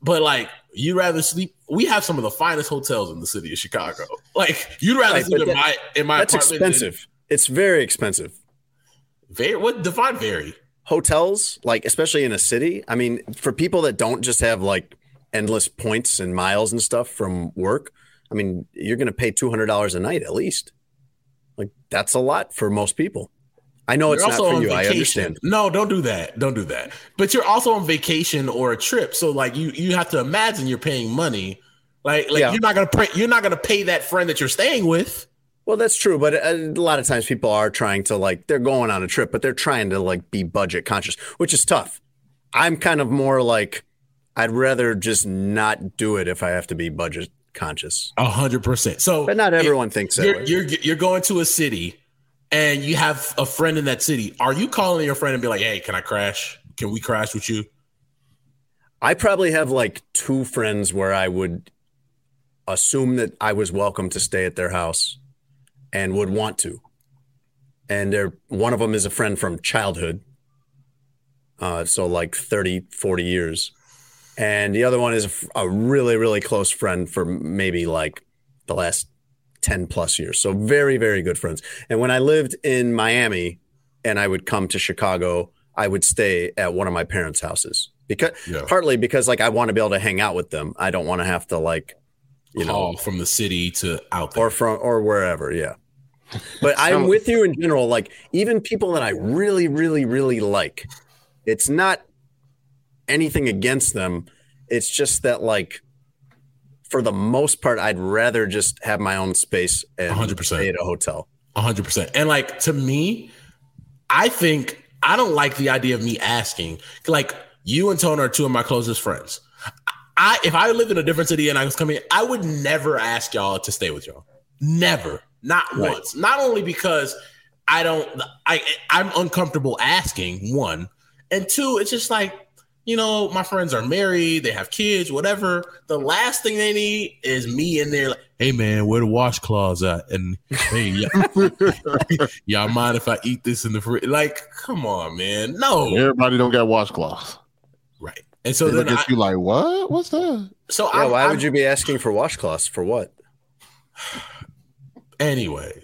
but like you'd rather sleep we have some of the finest hotels in the city of Chicago like you'd rather Right, sleep in that- my in my That's apartment than- expensive. It's very expensive. very what define vary Hotels, like especially in a city, I mean, for people that don't just have like endless points and miles and stuff from work, I mean, you're going to pay $200 a night at least. Like that's a lot for most people. I know it's You're not also for you. I understand. No, don't do that. Don't do that. But you're also on vacation or a trip, so like you you have to imagine you're paying money. Like like Yeah. you're not gonna pay you're not gonna pay that friend that you're staying with. Well, that's true, but a a lot of times people are trying to like they're going on a trip, but they're trying to like be budget conscious, which is tough. I'm kind of more like I'd rather just not do it if I have to be budget conscious. A hundred percent. So, But not everyone thinks that you're, you're you're going to a city, and you have a friend in that city. Are you calling your friend and be like, "Hey, can I crash? Can we crash with you?" I probably have like two friends where I would assume that I was welcome to stay at their house and would want to. And they're, one of them is a friend from childhood. Uh, so like 30, 40 years. And the other one is a really, really close friend for maybe like the last 10 plus years. So very, very good friends. And when I lived in Miami and I would come to Chicago, I would stay at one of my parents' houses because Yeah. partly because like I want to be able to hang out with them. I don't want to have to like, you know, from the city to out there. or from or wherever. Yeah. But I'm with you in general. Like even people that I really, really, really like, it's not anything against them. It's just that like for the most part, I'd rather just have my own space and 100%. stay at a hotel. Hundred percent. And like to me, I think I don't like the idea of me asking. Like you and Tone are two of my closest friends. I if I lived in a different city and I was coming, I would never ask y'all to stay with y'all. Never. Not Right. once. Not only because I don't I I'm uncomfortable asking, one. And two, it's just like you know, my friends are married, they have kids, whatever. The last thing they need is me in there, like, hey man, where the washcloths at? And hey, y'all, y'all mind if I eat this in the fridge? Like, come on, man. No. Everybody don't got washcloths. Right. And so They look then I, you like, what? What's that? so Yeah, I'm, why I'm- would you be asking for washcloths for what? anyway?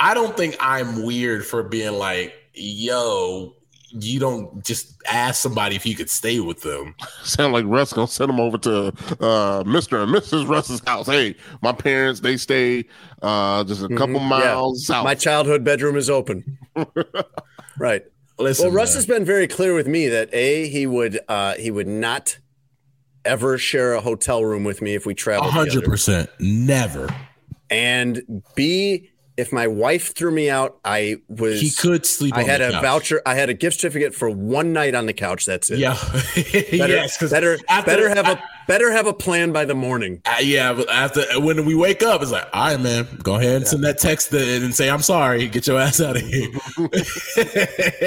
I don't think I'm weird for being like, yo, you don't just ask somebody if you could stay with them. Sound like Russ gonna send them over to uh, Mr. and Mrs. Russ's house. Hey, my parents they stay uh, just a couple Mhm. Yeah. miles south. My childhood bedroom is open. right. Listen, Well, Russ man. has been very clear with me that a he would uh, he would not ever share a hotel room with me if we A traveled Hundred percent, never. And b if my wife threw me out, I was He could sleep. I had a couch. voucher. I had a gift certificate for one night on the couch. That's it. Yeah, Better, yes, because better, after- better have I- a better have a plan by the morning. Uh, yeah, but after when we wake up, it's like, all right, man, go ahead and send that text and say, I'm sorry, get your ass out of here.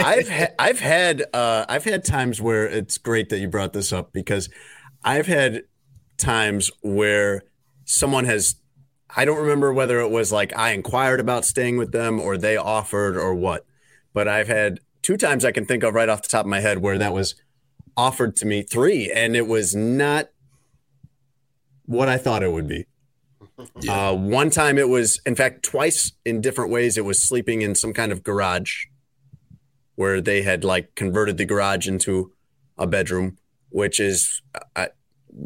I've ha- I've had uh, I've had times where it's great that you brought this up because I've had times where someone has I don't remember whether it was like I inquired about staying with them or they offered or what, but I've had two times I can think of right off the top of my head where that was offered to me three and it was not what I thought it would be. Yeah. Uh, one time it was, in fact, twice in different ways, it was sleeping in some kind of garage where they had like converted the garage into a bedroom, which is, uh,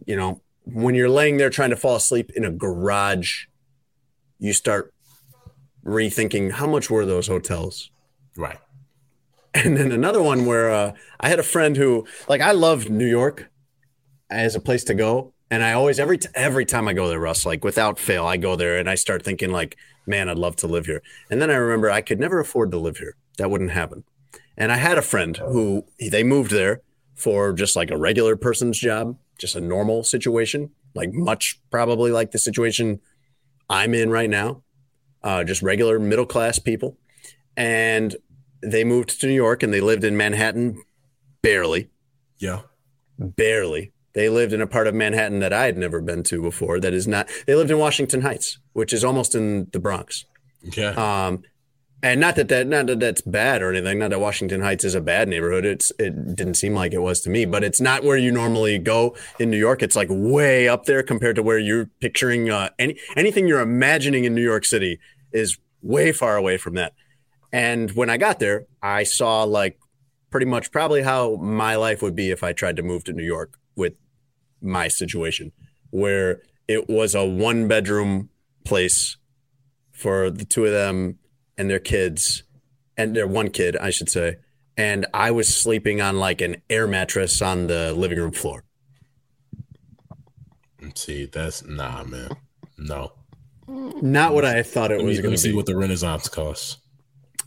you know, when you're laying there trying to fall asleep in a garage, you start rethinking how much were those hotels? right. And then another one where uh, I had a friend who, like, I loved New York as a place to go, and I always every t- every time I go there, Russ, like without fail, I go there and I start thinking like, man, I'd love to live here. And then I remember I could never afford to live here. That wouldn't happen. And I had a friend who they moved there for just like a regular person's job, just a normal situation, like much probably like the situation I'm in right now, uh, just regular middle class people. And they moved to New York and they lived in Manhattan barely, Yeah. barely. They lived in a part of Manhattan that I had never been to before. That is not, they lived in Washington Heights, which is almost in the Bronx. Okay. Um, and not that that not that that's bad or anything. Not that Washington Heights is a bad neighborhood. It's it didn't seem like it was to me, but it's not where you normally go in New York. It's like way up there compared to where you're picturing uh, any anything you're imagining in New York City is way far away from that. And when I got there, I saw like pretty much probably how my life would be if I tried to move to New York with my situation, where it was a one bedroom place for the two of them and their kids and they're one kid, I should say, and I was sleeping on like an air mattress on the living room floor. See, that's nah, man. No. Not what I thought it Let me, was going to see be. what the Renaissance costs.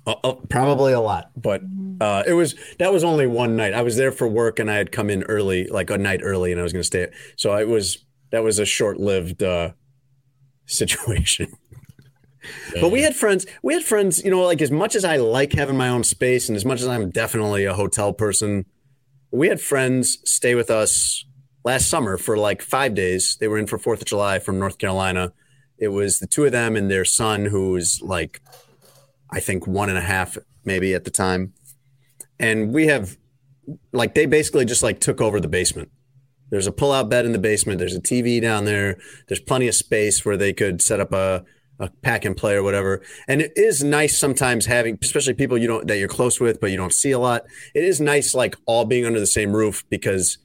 Uh, uh, probably a lot, but uh, it was that was only one night. I was there for work, and I had come in early, like a night early, and I was going to stay. So it was that was a short lived uh, situation. But we had friends. We had friends. You know, like as much as I like having my own space, and as much as I'm definitely a hotel person, we had friends stay with us last summer for like five days. They were in for Fourth of July from North Carolina. It was the two of them and their son, who was like, I think one and a half maybe at the time. And we have, like, they basically just like took over the basement. There's a pull-out bed in the basement. There's a TV down there. There's plenty of space where they could set up a a pack and play or whatever. And it is nice sometimes having, especially people you don't that you're close with, but you don't see a lot. It is nice like all being under the same roof because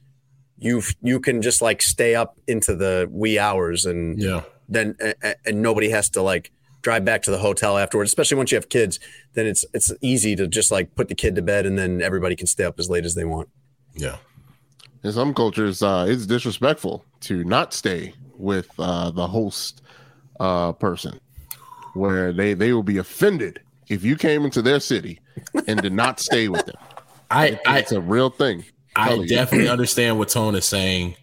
you you can just like stay up into the wee hours and Yeah. then a- a- and nobody has to like drive back to the hotel afterwards. Especially once you have kids, then it's it's easy to just like put the kid to bed and then everybody can stay up as late as they want. Yeah. In some cultures, uh, it's disrespectful to not stay with uh, the host uh, person, where they they will be offended if you came into their city and did not stay with them. I, I It's a real thing. I Telling you. definitely understand what Tone is saying.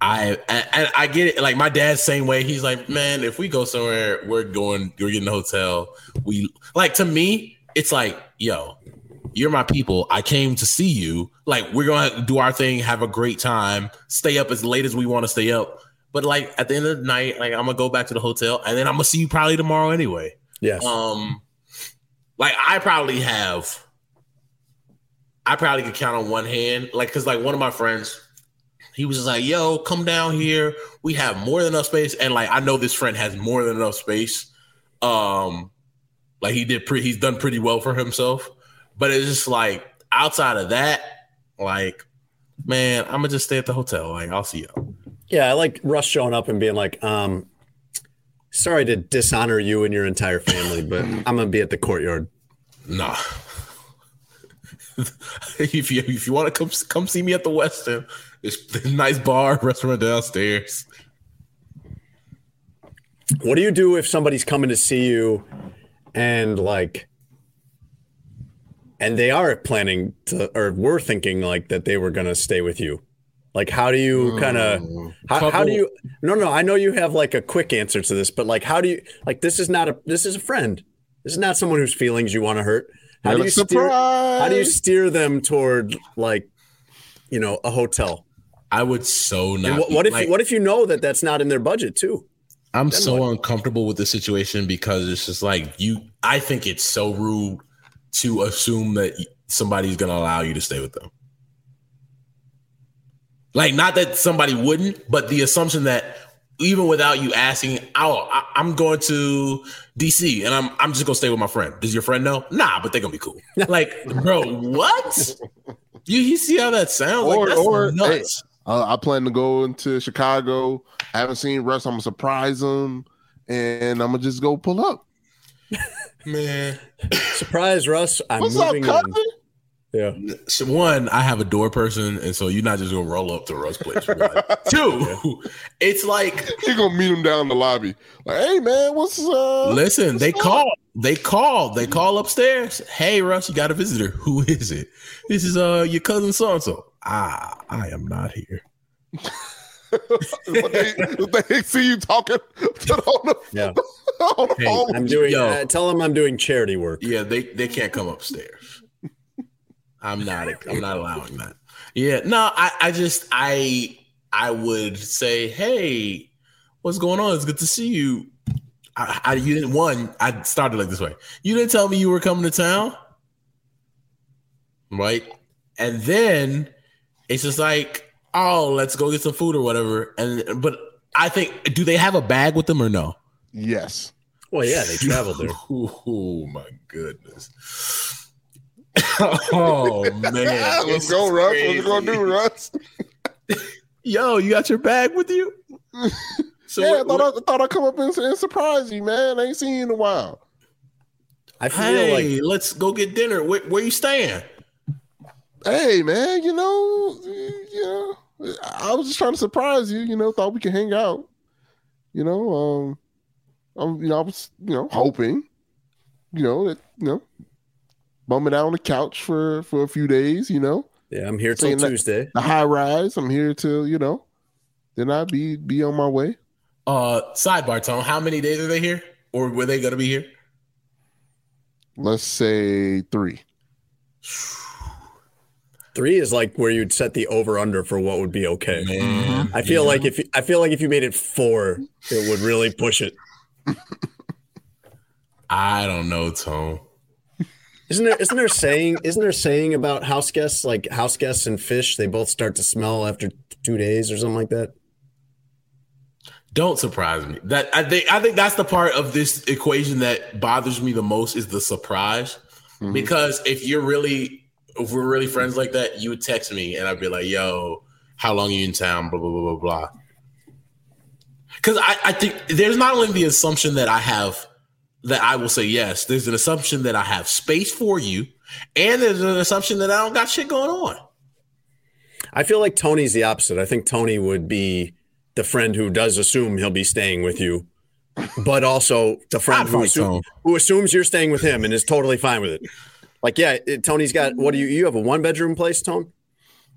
I and, and I get it. Like my dad's same way. He's like, man, if we go somewhere, we're going, we're getting a hotel. We like to me, it's like, yo, you're my people. I came to see you. Like we're gonna do our thing, have a great time, stay up as late as we want to stay up. But like at the end of the night, like I'm gonna go back to the hotel, and then I'm gonna see you probably tomorrow anyway. Yes. Um, like I probably have, I probably could count on one hand, like because like one of my friends, he was just like, "Yo, come down here. We have more than enough space." And like I know this friend has more than enough space. Um, like he did pretty, he's done pretty well for himself. But it's just like outside of that, like, man, I'm gonna just stay at the hotel. Like I'll see you. Yeah, I like Russ showing up and being like, um, sorry to dishonor you and your entire family, but I'm gonna be at the courtyard. Nah. if you if you want to come come see me at the Westin, it's a nice bar restaurant downstairs. What do you do if somebody's coming to see you and like and they are planning to or were thinking like that they were gonna stay with you? Like how do you kind of how, how do you no no I know you have like a quick answer to this, but like how do you like this is not a this is a friend. This is not someone whose feelings you want to hurt. How do you like, steer how do you steer them toward like you know a hotel? I would so not. And what, what if like, what if you know that that's not in their budget too? I'm then so what? uncomfortable with the situation because it's just like you. I think it's so rude to assume that somebody's going to allow you to stay with them. Like, not that somebody wouldn't, but the assumption that even without you asking, oh, I, I'm going to DC and I'm I'm just gonna stay with my friend. Does your friend know? Nah, but they're gonna be cool. like, bro, what? You, you see how that sounds? Or- like, that's or, nuts. Uh, I plan to go into Chicago. I haven't seen Russ. I'm gonna surprise him, and I'm gonna just go pull up. Man, Surprise, Russ! I'm What's up, moving on. cousin? Yeah. So one, I have a door person, and so you're not just gonna roll up to Russ place. One. Two, it's like you're gonna meet him down in the lobby? Like, hey man, what's up? listen, they up?" call, they call, they call upstairs. Hey Russ, you got a visitor. Who is it? This is uh your cousin so and so. Ah, I am not here. But they, they see you talking to the, on the, Yeah. on the Hey, phone. I'm doing. Yo. Uh, tell them I'm doing charity work. Yeah, they they can't come upstairs. I'm not. I'm not allowing that. Yeah, no, I I just I I would say, hey, what's going on? It's good to see you. I, I you didn't one. I started like this way. You didn't tell me you were coming to town, right? And then it's just like, oh, let's go get some food or whatever. And but I think, do they have a bag with them or no? yes. Well, yeah, they travel there. Oh my goodness. oh man. Let's go, is Russ. What you gonna do, Russ? Yo, you got your bag with you? So yeah, I what- thought I, thought I'd come up and, and surprise you, man. I ain't seen you in a while. I feel Hey, like let's go get dinner. Where, where you staying? Hey man, you know, you know, I was just trying to surprise you. You know, thought we could hang out. You know, um, I'm, you know, I was, you know, hoping, you know, that you know, bumming out on the couch for for a few days. You know, yeah, I'm here till Saying Tuesday. the high rise. I'm here till you know, then I be be on my way. Uh, sidebar, Tone. How many days are they here, or were they gonna be here? Let's say three. Three is like where you'd set the over under for what would be okay. Man, I feel yeah. like if you, I feel like if you made it four, it would really push it. I don't know, Tone. Isn't there isn't there saying isn't there saying about house guests like house guests and fish they both start to smell after two days or something like that? Don't surprise me. That I think I think that's the part of this equation that bothers me the most is the surprise. Mhm. Because if you're really if we're really friends like that, you would text me and I'd be like, yo, how long are you in town? Blah blah blah blah blah. Because I, I think there's not only the assumption that I have that I will say yes, there's an assumption that I have space for you, and there's an assumption that I don't got shit going on. I feel like Tony's the opposite. I think Tony would be the friend who does assume he'll be staying with you, but also the friend who, assume- who assumes you're staying with him and is totally fine with it. Like, yeah, it- Tony's got what do you you have a one bedroom place, Tone?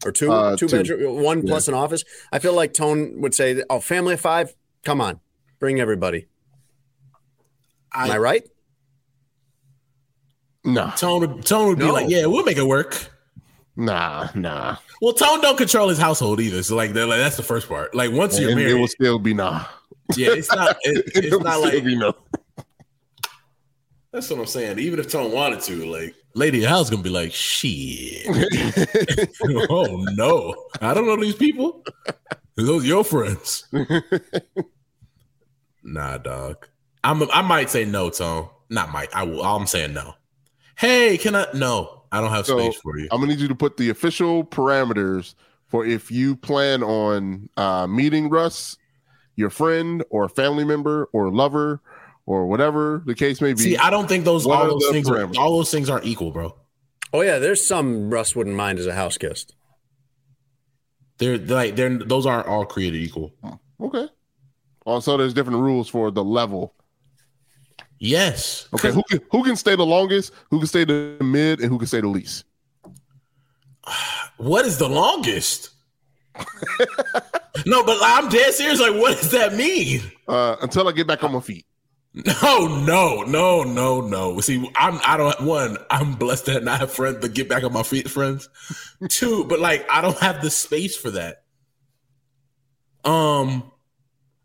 Or two, Uh, two two. bedroom, one plus an office. I feel like Tone would say, "Oh, family of five, come on, bring everybody." Am I, I, right? No. Tone, Tone would be No. like, yeah, we'll make it work. nah, nah. Well, Tone don't control his household either. So like, like that's the first part. Like once you're And it will still be nah. yeah, it's not. It, It it's will not still like be no. that's what I'm saying. Even if Tone wanted to, like, lady of the house gonna be like, shit. oh no, I don't know these people. Those your friends? nah, dog. I'm. I might say no, Tone. Not Mike. I will. I'm saying no. Hey, can I? No, I don't have So, space for you. I'm gonna need you to put the official parameters for if you plan on uh, meeting Russ, your friend or family member or lover or whatever the case may be. See, I don't think those What all those the things are, all those things aren't equal, bro. Oh yeah, there's some Russ wouldn't mind as a house guest. They're like they're those aren't all created equal. okay. Also, there's different rules for the level. Yes. Okay, who can, who can stay the longest? Who can stay the mid? And who can stay the least? What is the longest? no, but I'm dead serious. Like, what does that mean? Uh, until I get back on my feet. No, no, no, no, no. See, I'm I don't one, I'm blessed that I have friends to get back on my feet, friends. Two, but like I don't have the space for that. Um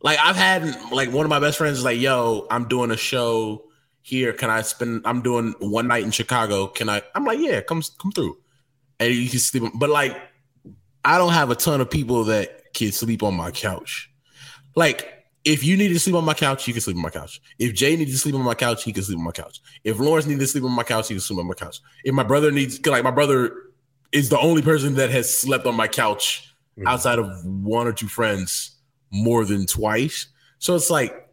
like I've had like one of my best friends is like, yo, I'm doing a show here. Can I spend I'm doing one night in Chicago. Can I I'm like, yeah, come come through. And you can sleep but like I don't have a ton of people that can sleep on my couch. Like if you need to sleep on my couch, you can sleep on my couch. If Jay needs to sleep on my couch, he can sleep on my couch. If Lawrence needs to sleep on my couch, he can sleep on my couch. If my brother needs, like my brother is the only person that has slept on my couch Mhm. outside of one or two friends more than twice. So it's like,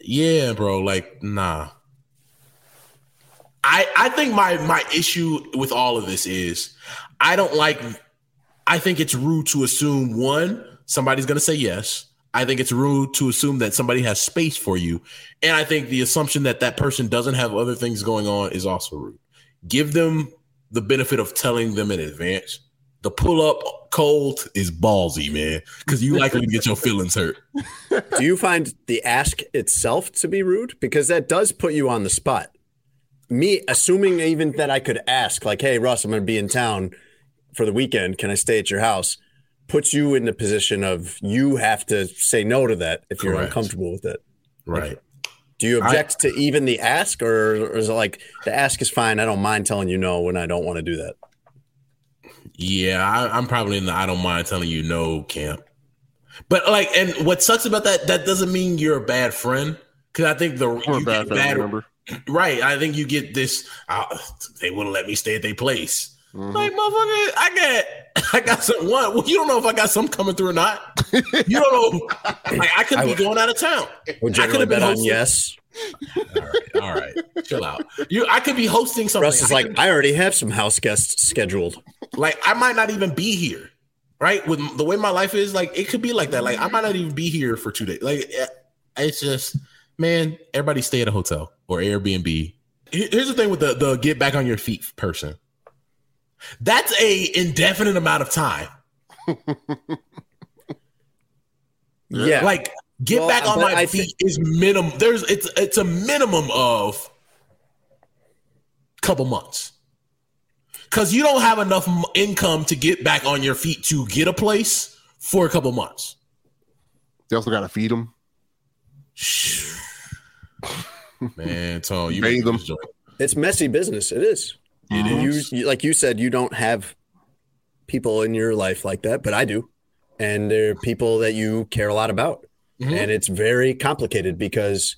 yeah, bro, like nah. I I think my my issue with all of this is I don't like. I think it's rude to assume one somebody's to say yes. I think it's rude to assume that somebody has space for you, and I think the assumption that that person doesn't have other things going on is also rude. Give them the benefit of telling them in advance. The pull up cold is ballsy, man, because you likely to get your feelings hurt. Do you find the ask itself to be rude? Because that does put you on the spot. Me assuming even that I could ask, like, hey, Russ, I'm going to be in town for the weekend. Can I stay at your house? Puts you in the position of you have to say no to that if you're Correct. uncomfortable with it. Right. Do you I- object to even the ask, or, or is it like the ask is fine? I don't mind telling you no when I don't want to do that. Yeah, I, I'm probably in the I don't mind telling you no camp. But like, and what sucks about that, that doesn't mean you're a bad friend. Because I think the you bad get family member. right. I think you get this. Uh, they wouldn't let me stay at their place. Mhm. Like, motherfucker, I got, I got some. One, well, you don't know if I got some coming through or not. You don't know. Like, I could I be would- going out of town. Would I could've been bet on hosting- yes. All right, all right, chill out. You, I could be hosting something. Russ is I like, could- I already have some house guests scheduled. Like, I might not even be here. Right, with the way my life is, like, it could be like that. Like, I might not even be here for two days. Like, eh, it's just, man, everybody stay at a hotel or Airbnb. Here's the thing with the the get back on your feet person. That's a indefinite amount of time. Yeah. Like get Well, back on my I feet is minimum. There's it's it's a minimum of couple months because you don't have enough income to get back on your feet to get a place for a couple months. They also got to feed them. Man, Tone, you Bathe them. it's messy business. It is. It You, you- like you said, you don't have people in your life like that, but I do. And they're people that you care a lot about. Mhm. And it's very complicated because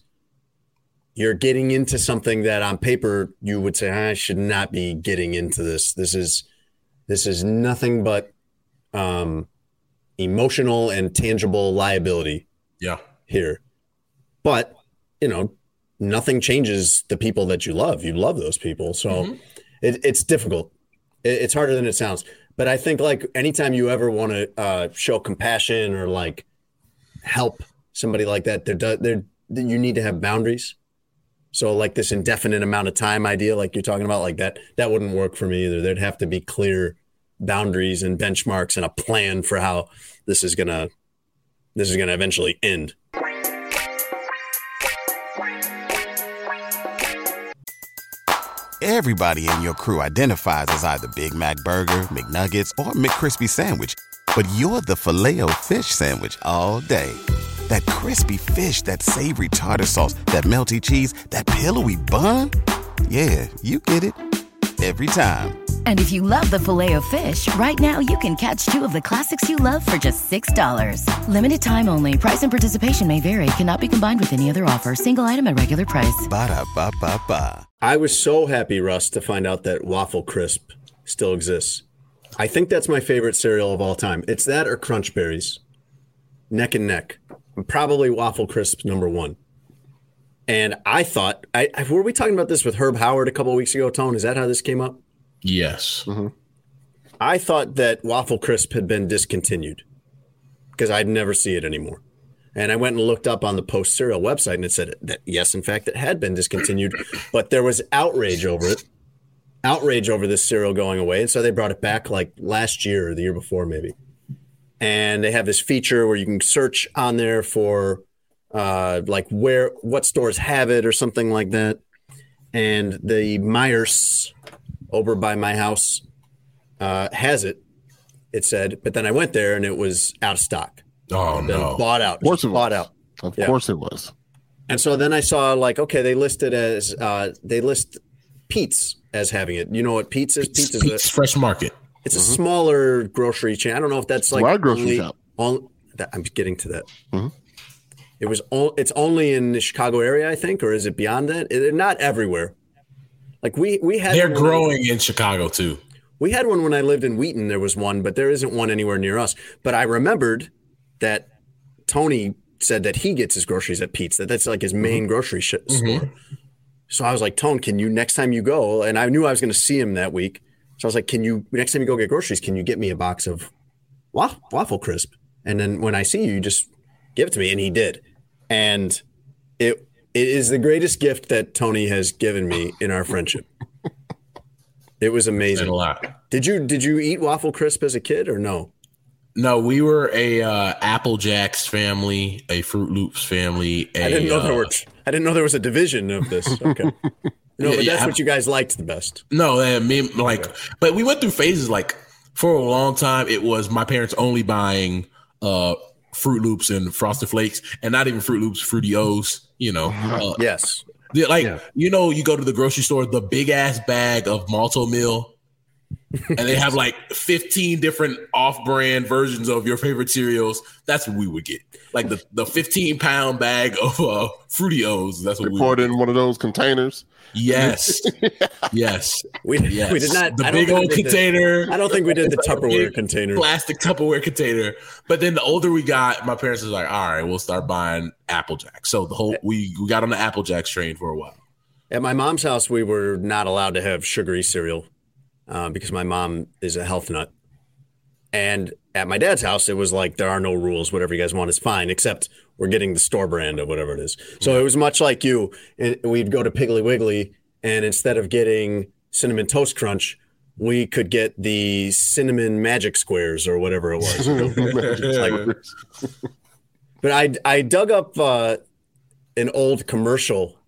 you're getting into something that on paper you would say, I should not be getting into this. This is this is nothing but um emotional and tangible liability Yeah, here. But, you know, nothing changes the people that you love. You love those people. So Mhm. it, it's difficult. It, it's harder than it sounds. But I think like anytime you ever want to uh, show compassion or like help somebody like that, they're, do- they're, you need to have boundaries. So like this indefinite amount of time idea, like you're talking about, like that, that wouldn't work for me either. There'd have to be clear boundaries and benchmarks and a plan for how this is gonna, this is gonna eventually end. Everybody in your crew identifies as either Big Mac Burger, McNuggets, or McCrispy Sandwich. But you're the Filet-O-Fish Sandwich all day. That crispy fish, that savory tartar sauce, that melty cheese, that pillowy bun. Yeah, you get it. Every time. And if you love the filet of fish, right now you can catch two of the classics you love for just $6. Limited time only. Price and participation may vary. Cannot be combined with any other offer. Single item at regular price. Ba-da-ba-ba-ba. I was so happy, Russ, to find out that Waffle Crisp still exists. I think that's my favorite cereal of all time. It's that or Crunch Berries, neck and neck. Probably Waffle Crisp number one. And I thought, I, I were we talking about this with Herb Howard a couple of weeks ago? Tone, is that how this came up? yes. Mm-hmm. I thought that Waffle Crisp had been discontinued because I'd never see it anymore. And I went and looked up on the Post Cereal website and it said that yes, in fact, it had been discontinued, but there was outrage over it. Outrage over this cereal going away. And so they brought it back like last year or the year before, maybe. And they have this feature where you can search on there for uh, like where, what stores have it or something like that. And the Meijer's over by my house uh, has it. It said, but then I went there and it was out of stock. Oh no. bought out. Of course just it bought was. out. Of Yeah. course it was. And so then I saw like, okay, they listed as uh, they list Pete's as having it. You know what Pete's is? Pete's is Pete's a, Fresh Market. It's a mm-hmm. smaller grocery chain. I don't know if that's like Why grocery only- shop? on- that, I'm getting to that. Mhm. It was o- it's only in the Chicago area, I think, or is it beyond that? They're not everywhere. Like we we had They're one- growing in Chicago too. We had one when I lived in Wheaton. There was one, but there isn't one anywhere near us. But I remembered that Tony said that he gets his groceries at Pete's. That that's like his main mm-hmm. grocery sh- store. Mm-hmm. So I was like, Tone, can you next time you go? And I knew I was going to see him that week. So I was like, can you next time you go get groceries, can you get me a box of waffle, waffle crisp? And then when I see you, you just give it to me. And he did. And it it is the greatest gift that Tony has given me in our friendship. It was amazing. a lot. Did you did you eat waffle crisp as a kid or no? No, we were a uh, Apple Jacks family, a Froot Loops family. I I didn't know there uh, were. I didn't know there was a division of this. Okay. No, Yeah, but yeah, that's I- what you guys liked the best. No, and me like, but we went through phases. Like for a long time, it was my parents only buying uh Froot Loops and Frosted Flakes, and not even Froot Loops, Fruity O's. You know, uh, Yes. like Yeah. you know, you go to the grocery store, the big ass bag of Malt-O-Meal. And they have like 15 different off-brand versions of your favorite cereals. That's what we would get. Like the, the 15 pound bag of uh, Fruity O's. That's what They we pour would it in one of those containers. Yes. yes. We, Yes. we did not. The I big old we did the- container. I don't think we did the Tupperware container. Plastic Tupperware container. But then the older we got, my parents was like, all right, we'll start buying Apple Jacks. So the whole we, we got on the Apple Jacks train for a while. At my mom's house, we were not allowed to have sugary cereal uh, because my mom is a health nut. And at my dad's house, it was like there are no rules. Whatever you guys want is fine, except we're getting the store brand of whatever it is. So it was much like you. It, we'd go to Piggly Wiggly, and instead of getting cinnamon toast crunch, we could get the cinnamon magic squares or whatever it was. Like- But I I dug up uh, an old commercial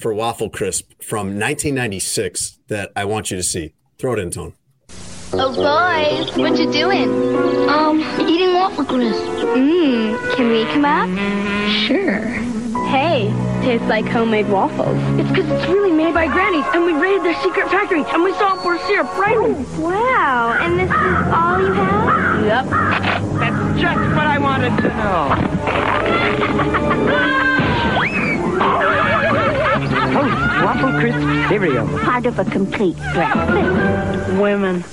for Waffle Crisp from 1996 that I want you to see. Throw it in, Tone. Oh, boys, what you doing? Um, eating waffle crisp. Mmm, can we come out? Sure. Hey, tastes like homemade waffles. It's because it's really made by grannies, and we raided their secret factory, and we saw it pour syrup right in. Wow, and this is all you have? Yep. That's just what I wanted to know. waffle crisp cereal. Part of a complete breakfast. Women.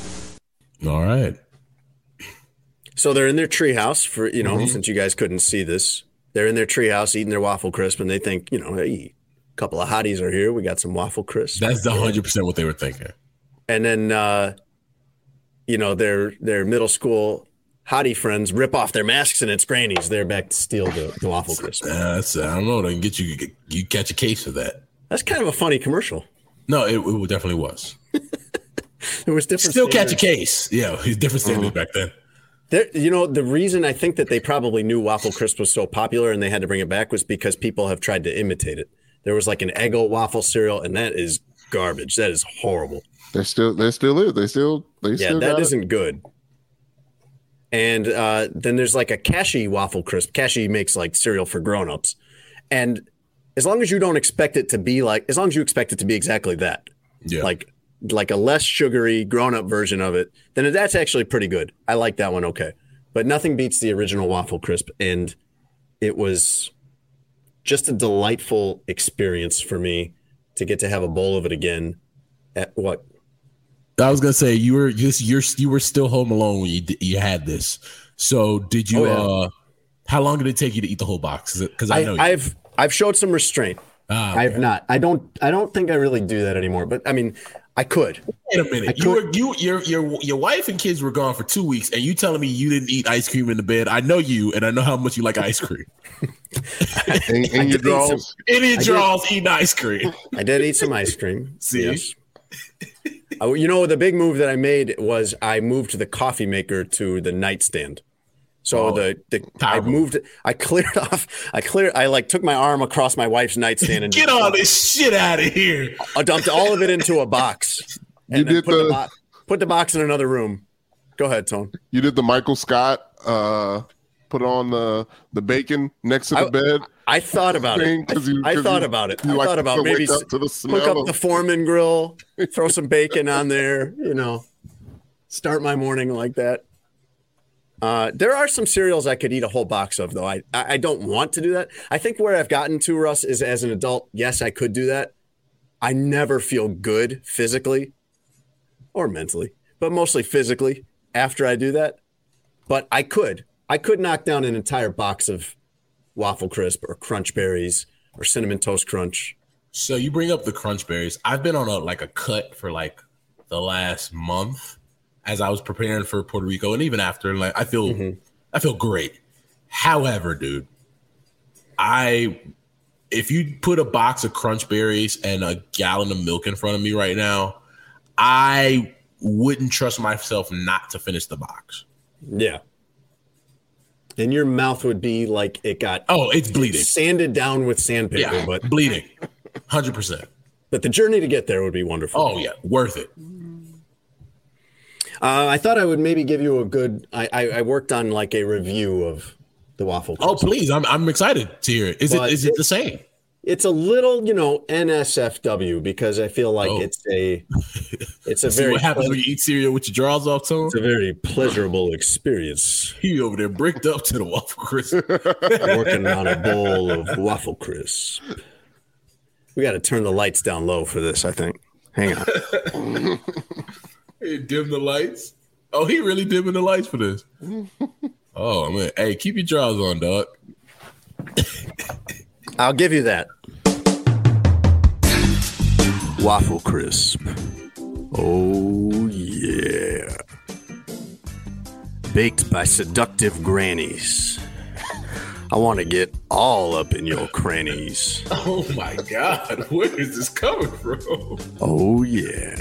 All right. So they're in their treehouse for you know since you guys couldn't see this, they're in their treehouse eating their waffle crisp, and they think you know, hey, a couple of hotties are here. We got some waffle crisp. That's the 100% what they were thinking. and then uh, you know their their middle school hottie friends rip off their masks and it's grannies. They're back to steal the, the waffle crisp. Uh, that's, I don't know. They can get you, you catch a case of that. That's kind of a funny commercial. No, it, it definitely was. It was different. Still catch a case. Yeah, different standards back then. There, you know, the reason I think that they probably knew waffle crisp was so popular and they had to bring it back was because people have tried to imitate it. There was like an Eggo waffle cereal, and that is garbage. That is horrible. They still, they still is. They still, they Yeah, still. that got it. isn't good. And uh, then there's like a Kashi waffle crisp. Kashi makes like cereal for grown-ups. And as long as you don't expect it to be like, as long as you expect it to be exactly that, Yeah. like like a less sugary grown-up version of it, then that's actually pretty good. I like that one okay. But nothing beats the original waffle crisp. And it was just a delightful experience for me to get to have a bowl of it again at what I was gonna say you were you you're you were still home alone when you you had this. So did you? Oh, yeah. uh How long did it take you to eat the whole box? Because I, I, know you. I've I've showed some restraint. Ah, I have not. I don't. I don't think I really do that anymore. But I mean, I could. Wait a minute. I You were you your your your wife and kids were gone for two weeks, and you telling me you didn't eat ice cream in the bed? I know you, and I know how much you like ice cream. in, in your did eat some- drawers. Any draws eating ice cream? I did eat some ice cream. See? Yes. Uh, you know, the big move that I made was I moved the coffee maker to the nightstand. So Oh, the, the I moved I cleared off I cleared I like took my arm across my wife's nightstand and Get all this shit out of here. I dumped all of it into a box. And You then did put the, the- bo- put the box in another room. Go ahead, Tone. You did the Michael Scott. uh Put on the the bacon next to the I- bed. I thought about thing it. 'cause you- I 'cause thought you- about it. you I like thought about maybe up to the hook up of- the Foreman grill, throw some bacon on there, you know, start my morning like that. Uh, there are some cereals I could eat a whole box of, though. I, I don't want to do that. I think where I've gotten to, Russ, is as an adult, yes, I could do that. I never feel good physically or mentally, but mostly physically after I do that. But I could. I could knock down an entire box of waffle crisp or crunch berries or cinnamon toast crunch. So you bring up the crunch berries. I've been on a like a cut for like the last month as I was preparing for Puerto Rico and even after like I feel Mm-hmm. I feel great. However, dude, I if you put a box of crunch berries and a gallon of milk in front of me right now, I wouldn't trust myself not to finish the box. Yeah. And your mouth would be like it got Oh, it's bleeding. sanded down with sandpaper, Yeah, but bleeding. 100%. but the journey to get there would be wonderful. Oh yeah, worth it. Uh, I thought I would maybe give you a good. I, I, I worked on like a review of the waffle. Oh, please. I'm I'm excited to hear it. Is But it is it the same? It's a little, you know, NSFW because I feel like Oh. it's a It's a very what happens when you eat cereal with your drawers off, Tone? it's a very pleasurable experience. He over there bricked up to the waffle crisp. Working on a bowl of waffle crisp. We got to turn the lights down low for this. I think. Hang on. Dim the lights. Oh, he really dimming the lights for this. Oh man, hey, keep your drawers on, dog. I'll give you that. Waffle crisp. Oh yeah. Baked by seductive grannies. I want to get all up in your crannies. Oh my god, where is this coming from? Oh yeah.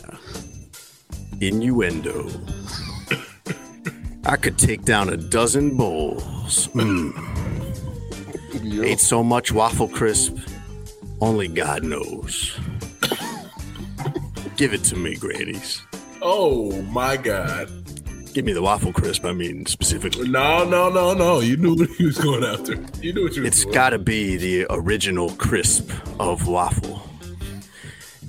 Innuendo. I could take down a dozen bowls. Mm. Ate so much waffle crisp, only God knows. Give it to me, grannies. Oh my god. Give me the waffle crisp, I mean, specifically. No, no, no, no. You knew what he was going after. You knew what you were It's doing. gotta be the original crisp of waffle.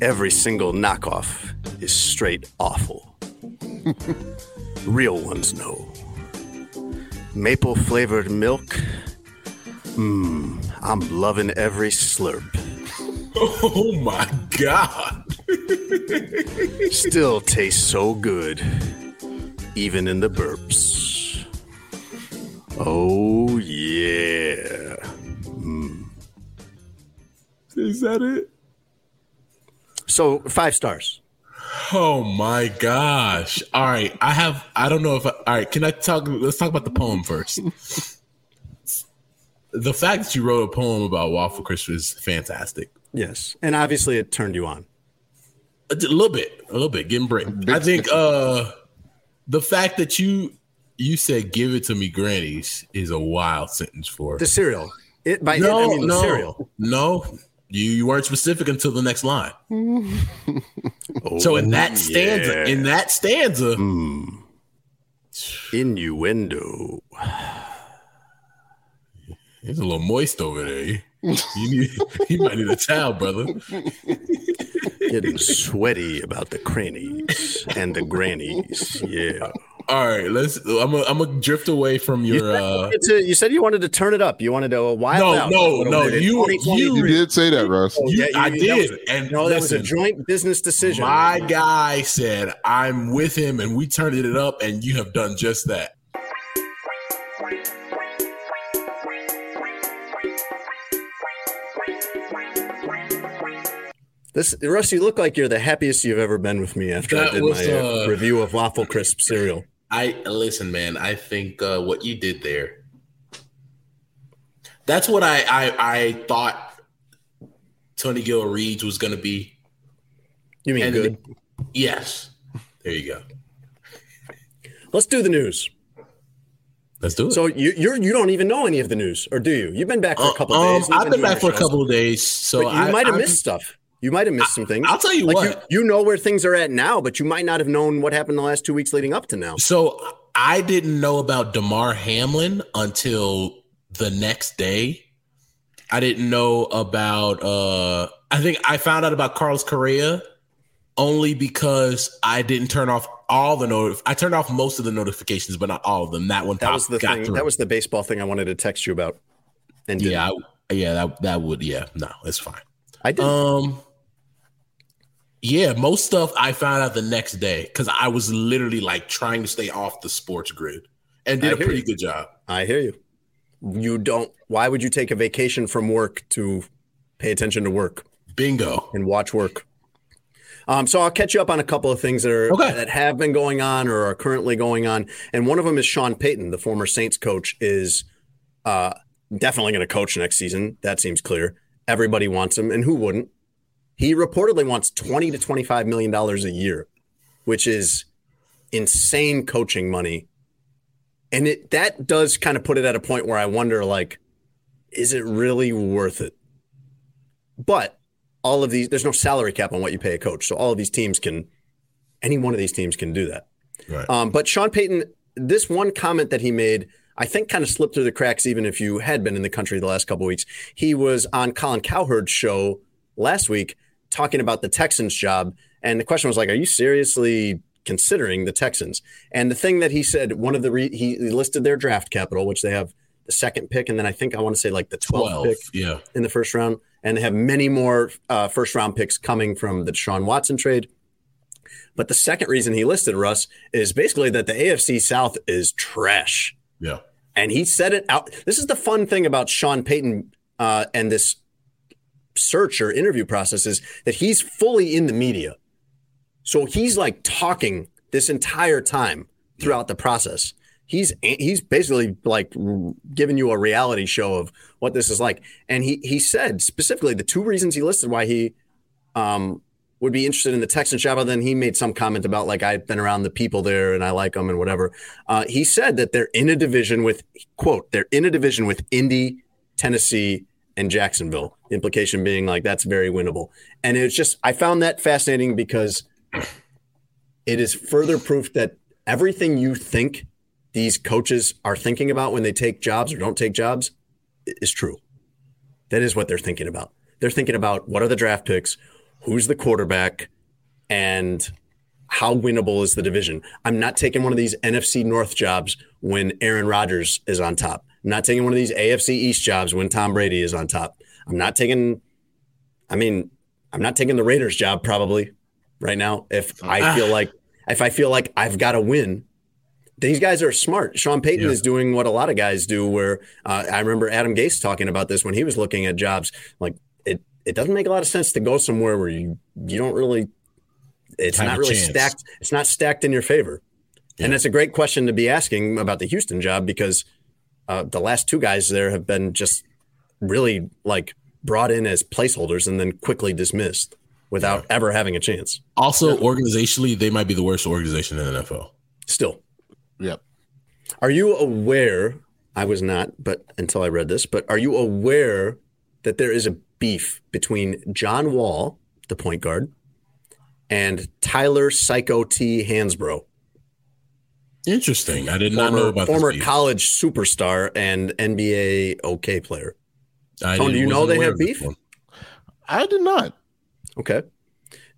Every single knockoff is straight awful. Real ones know. Maple flavored milk. Mmm, I'm loving every slurp. Oh my god. Still tastes so good, even in the burps. Oh, yeah. Hmm. Is that it? So, five stars. Oh my gosh. All right. I have I don't know if I, all right, can I talk let's talk about the poem first. the fact that you wrote a poem about waffle crisp is fantastic. Yes. And obviously, it turned you on. A little bit, a little bit, getting break. I think uh the fact that you you said give it to me grannies is a wild sentence for The cereal. It, by no, it, I mean the no, cereal. no. You you weren't specific until the next line. Oh, So in that oh, stanza, yeah. in that stanza, hmm. innuendo. it's a little moist over there. You, you need you might need a towel, brother. Getting sweaty about the crannies and the grannies. Yeah. All right, let's. I'm gonna I'm gonna drift away from You your. said, you uh wanted to, you said you wanted to turn it up. You wanted to uh, wild No, out. no, a no, you- you- You did say that, Russ. Oh, You- yeah, I did, was- and no, that was a joint business decision. My guy said, "I'm with him," and we turned it up, and you have done just that. This Russ, you look like you're the happiest you've ever been with me after I did was, my uh, uh, review of waffle crisp cereal. I listen, man. I think uh, what you did there. That's what I I, I thought Tony Gill Reads was going to be. You mean And good? Yes, there you go. Let's do the news. Let's do it. So you you're you don't even know any of the news, or do you? You've been back for a couple Um, days. I've been back for a couple of days, so but you I might have missed stuff. You might have missed some things. I'll tell you like what. You, you know where things are at now, but you might not have known what happened the last two weeks leading up to now. So I didn't know about Damar Hamlin until the next day. I didn't know about uh I think I found out about Carlos Correa only because I didn't turn off all the notif- I turned off most of the notifications, but not all of them. That one That was the thing. through. That was the baseball thing I wanted to text you about. And yeah, I, yeah, that that would yeah, no, it's fine. I did. Um yeah, most stuff I found out the next day because I was literally like trying to stay off the sports grid and did I a pretty you. good job. I hear you. You don't. Why would you take a vacation from work to pay attention to work Bingo. and watch work? Um, so I'll catch you up on a couple of things that are Okay. that have been going on or are currently going on, and one of them is Sean Payton, the former Saints coach, is uh, definitely going to coach next season. That seems clear. Everybody wants him, and who wouldn't? He reportedly wants twenty to twenty-five million dollars a year, which is insane coaching money. And it that does kind of put it at a point where I wonder, like, is it really worth it? But all of these, there's no salary cap on what you pay a coach, so all of these teams can, any one of these teams can do that. Right. Um, but Sean Payton, this one comment that he made, I think kind of slipped through the cracks, even if you had been in the country the last couple of weeks. He was on Colin Cowherd's show last week talking about the Texans job, and the question was like, "Are you seriously considering the Texans?" And the thing that he said, one of the re- he listed their draft capital, which they have the second pick, and then I think I want to say like the 12th 12, pick yeah. in the first round, and they have many more uh, first round picks coming from the Deshaun Watson trade. But the second reason he listed Russ is basically that the AFC South is trash. Yeah. And he said it out. This is the fun thing about Sean Payton uh, and this search or interview process is that he's fully in the media. So he's like talking this entire time throughout the process. He's he's basically like giving you a reality show of what this is like. And he he said specifically the two reasons he listed why he um, would be interested in the Texans job. And then he made some comment about like I've been around the people there and I like them and whatever. Uh, he said that they're in a division with quote they're in a division with Indy, Tennessee, and Jacksonville. Implication being like that's very winnable. And it's just I found that fascinating because it is further proof that everything you think these coaches are thinking about when they take jobs or don't take jobs is true. That is what they're thinking about. They're thinking about what are the draft picks, who's the quarterback, and how winnable is the division. I'm not taking one of these NFC North jobs when Aaron Rodgers is on top. I'm not taking one of these AFC East jobs when Tom Brady is on top. I'm not taking, I mean, I'm not taking the Raiders job probably right now if I feel like if I feel like I've got to win. These guys are smart. Sean Payton Yeah. is doing what a lot of guys do. Where uh, I remember Adam Gase talking about this when he was looking at jobs. Like it, it doesn't make a lot of sense to go somewhere where you you don't really. It's Have not really chance. stacked. It's not stacked in your favor. And that's a great question to be asking about the Houston job because uh, the last two guys there have been just really like brought in as placeholders and then quickly dismissed without ever having a chance. Also, organizationally, they might be the worst organization in the NFL. Still, Yep. are you aware? I was not, but until I read this, but are you aware that there is a beef between John Wall, the point guard, and Tyler Psycho T Hansbrough, Interesting. I did not know about former this. beef. college superstar and NBA OK player? I Tone, do you know they have beef? one. I did not. Okay.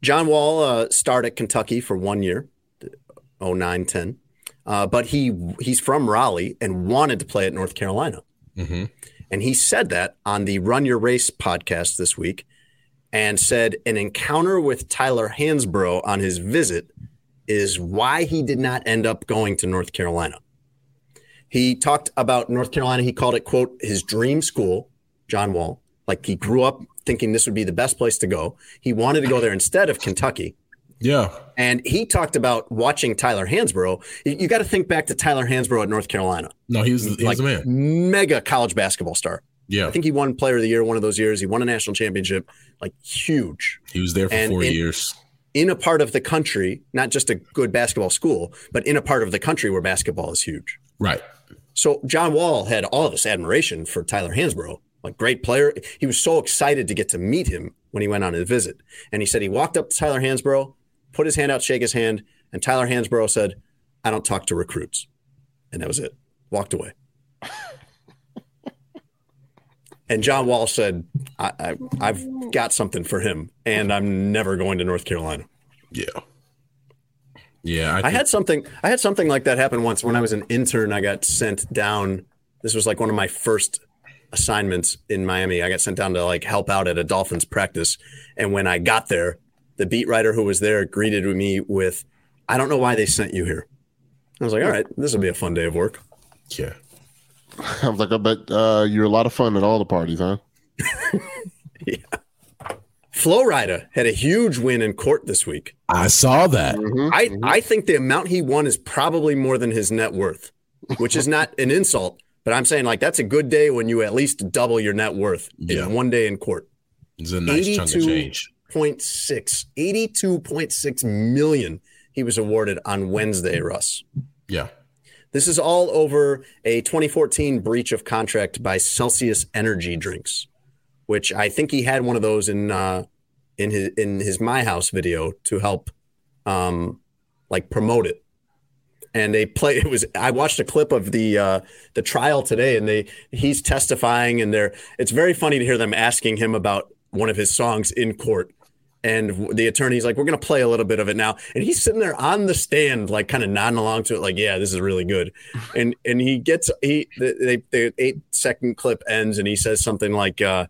John Wall uh, starred at Kentucky for one year, 09 10. Uh, but he he's from Raleigh and wanted to play at North Carolina. Mhm. And he said that on the Run Your Race podcast this week and said an encounter with Tyler Hansbrough on his visit is why he did not end up going to North Carolina. He talked about North Carolina. He called it, quote, his dream school, John Wall. Like he grew up thinking this would be the best place to go. He wanted to go there instead of Kentucky. Yeah. And he talked about watching Tyler Hansbrough. You, you got to think back to Tyler Hansbrough at North Carolina, No, he was, he like was a man. mega college basketball star. Yeah. I think he won Player of the Year one of those years. He won a national championship, like huge he was there for and four in- years. in a part of the country, not just a good basketball school, but in a part of the country where basketball is huge. Right. So John Wall had all this admiration for Tyler Hansbrough, like great player. He was so excited to get to meet him when he went on his visit. And he said he walked up to Tyler Hansbrough, put his hand out, shake his hand, and Tyler Hansbrough said, "I don't talk to recruits," and that was it. Walked away. and John Wall said, I, I, "I've got something for him, and I'm never going to North Carolina." Yeah. Yeah. I think- had something. I had something like that happen once when I was an intern. I got sent down. This was like one of my first assignments in Miami. I got sent down to like help out at a Dolphins practice, and when I got there, the beat writer who was there greeted me with, "I don't know why they sent you here." I was like, "All right, this will be a fun day of work." Yeah. I was like, I bet uh, you're a lot of fun at all the parties, huh? Flo Rida had a huge win in court this week. I saw that. I, I think the amount he won is probably more than his net worth, which is not an insult, but I'm saying like that's a good day when you at least double your net worth Yeah. in one day in court. It's a nice chunk of change. 82.6, 82.6 million he was awarded on Wednesday, Russ. Yeah. This is all over a 2014 breach of contract by Celsius Energy Drinks, which I think he had one of those in uh, in his in his My House video to help um, like promote it. And they play it was I watched a clip of the uh, the trial today, and they he's testifying, and they're it's very funny to hear them asking him about one of his songs in court. And the attorney's like, we're going to play a little bit of it now. And he's sitting there on the stand, like kind of nodding along to it, like, yeah, this is really good. And and he gets, he, the, the eight second clip ends and he says something like, uh,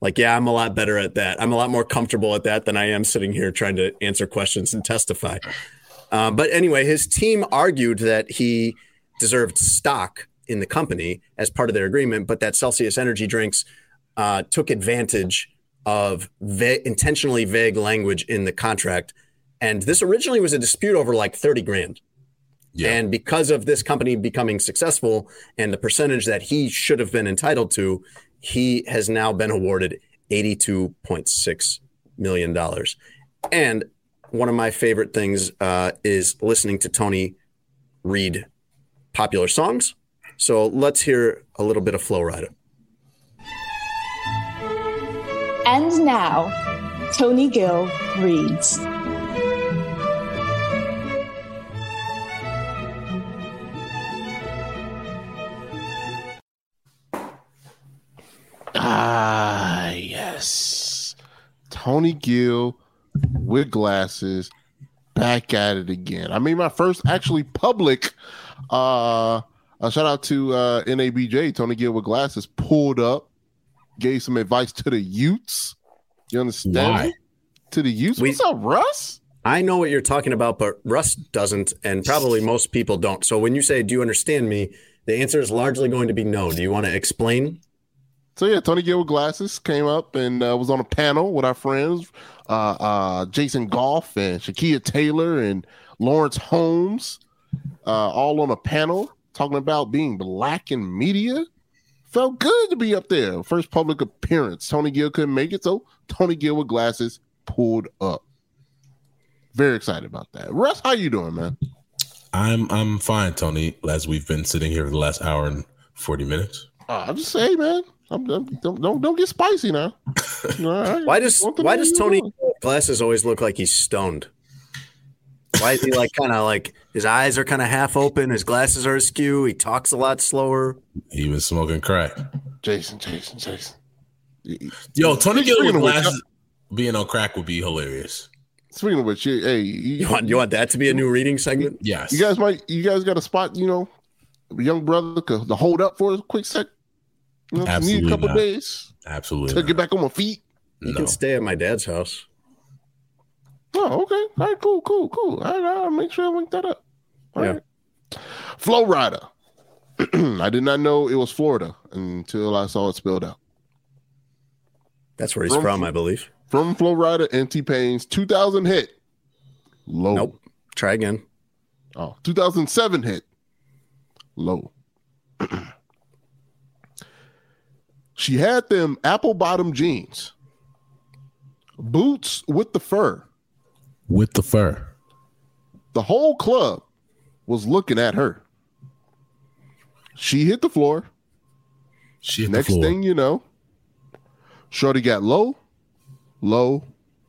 like, yeah, I'm a lot better at that. I'm a lot more comfortable at that than I am sitting here trying to answer questions and testify. Uh, but anyway, his team argued that he deserved stock in the company as part of their agreement, but that Celsius Energy Drinks uh, took advantage of va- intentionally vague language in the contract. And this originally was a dispute over like 30 grand. Yeah. And because of this company becoming successful and the percentage that he should have been entitled to, he has now been awarded $82.6 million. And one of my favorite things uh, is listening to Tony read popular songs. So let's hear a little bit of Flo Rida. And now, Tony Gill reads. Ah, yes. Tony Gill with glasses back at it again. I mean, my first actually public uh a shout out to uh NABJ, Tony Gill with glasses, pulled up, gave some advice to the Utes. You understand? Why? To the Utes. We- What's up, Russ? I know what you're talking about, but Russ doesn't, and probably most people don't. So when you say, Do you understand me? The answer is largely going to be no. Do you want to explain? So yeah, Tony Gill with glasses came up and uh, was on a panel with our friends, uh, uh, Jason Goff and Shakeia Taylor and Laurence Holmes, uh, all on a panel talking about being black in media. Felt good to be up there. First public appearance. Tony Gill couldn't make it, so Tony Gill with glasses pulled up. Very excited about that. Russ, how you doing, man? I'm I'm fine, Tony. As we've been sitting here for the last hour and forty minutes. Uh, I'm just saying, man. I'm, I'm- don't, don't don't get spicy now. All right. Why does why does Tony doing. glasses always look like he's stoned? Why is he like kind of like his eyes are kind of half open, his glasses are askew, he talks a lot slower. He was smoking crack. Jason, Jason, Jason. Yo, Tony Gill Speaking with of which, glasses uh, being on crack would be hilarious. Speaking of which, you- hey, You you, want you want that to be a new reading segment? Yes. you guys might, you guys got a spot, you know, young brother could- to hold up for a quick sec. You know, need a couple not. days Absolutely. to not. get back on my feet. You No. can stay at my dad's house. Oh, okay. All right, cool, cool, cool. All right, I'll make sure I link that up. All Yeah. right. Flo Rida. I did not know it was Florida until I saw it spelled out. That's where he's From- from, I believe. From Flo Rida and T Pain's 2000 hit. Low. Nope. Try again. Oh, 2007 hit. Low. she had them apple bottom jeans, boots with the fur. With the fur. The whole club was looking at her. She hit the floor. She hit Next the floor. thing you know, Shorty got low, low,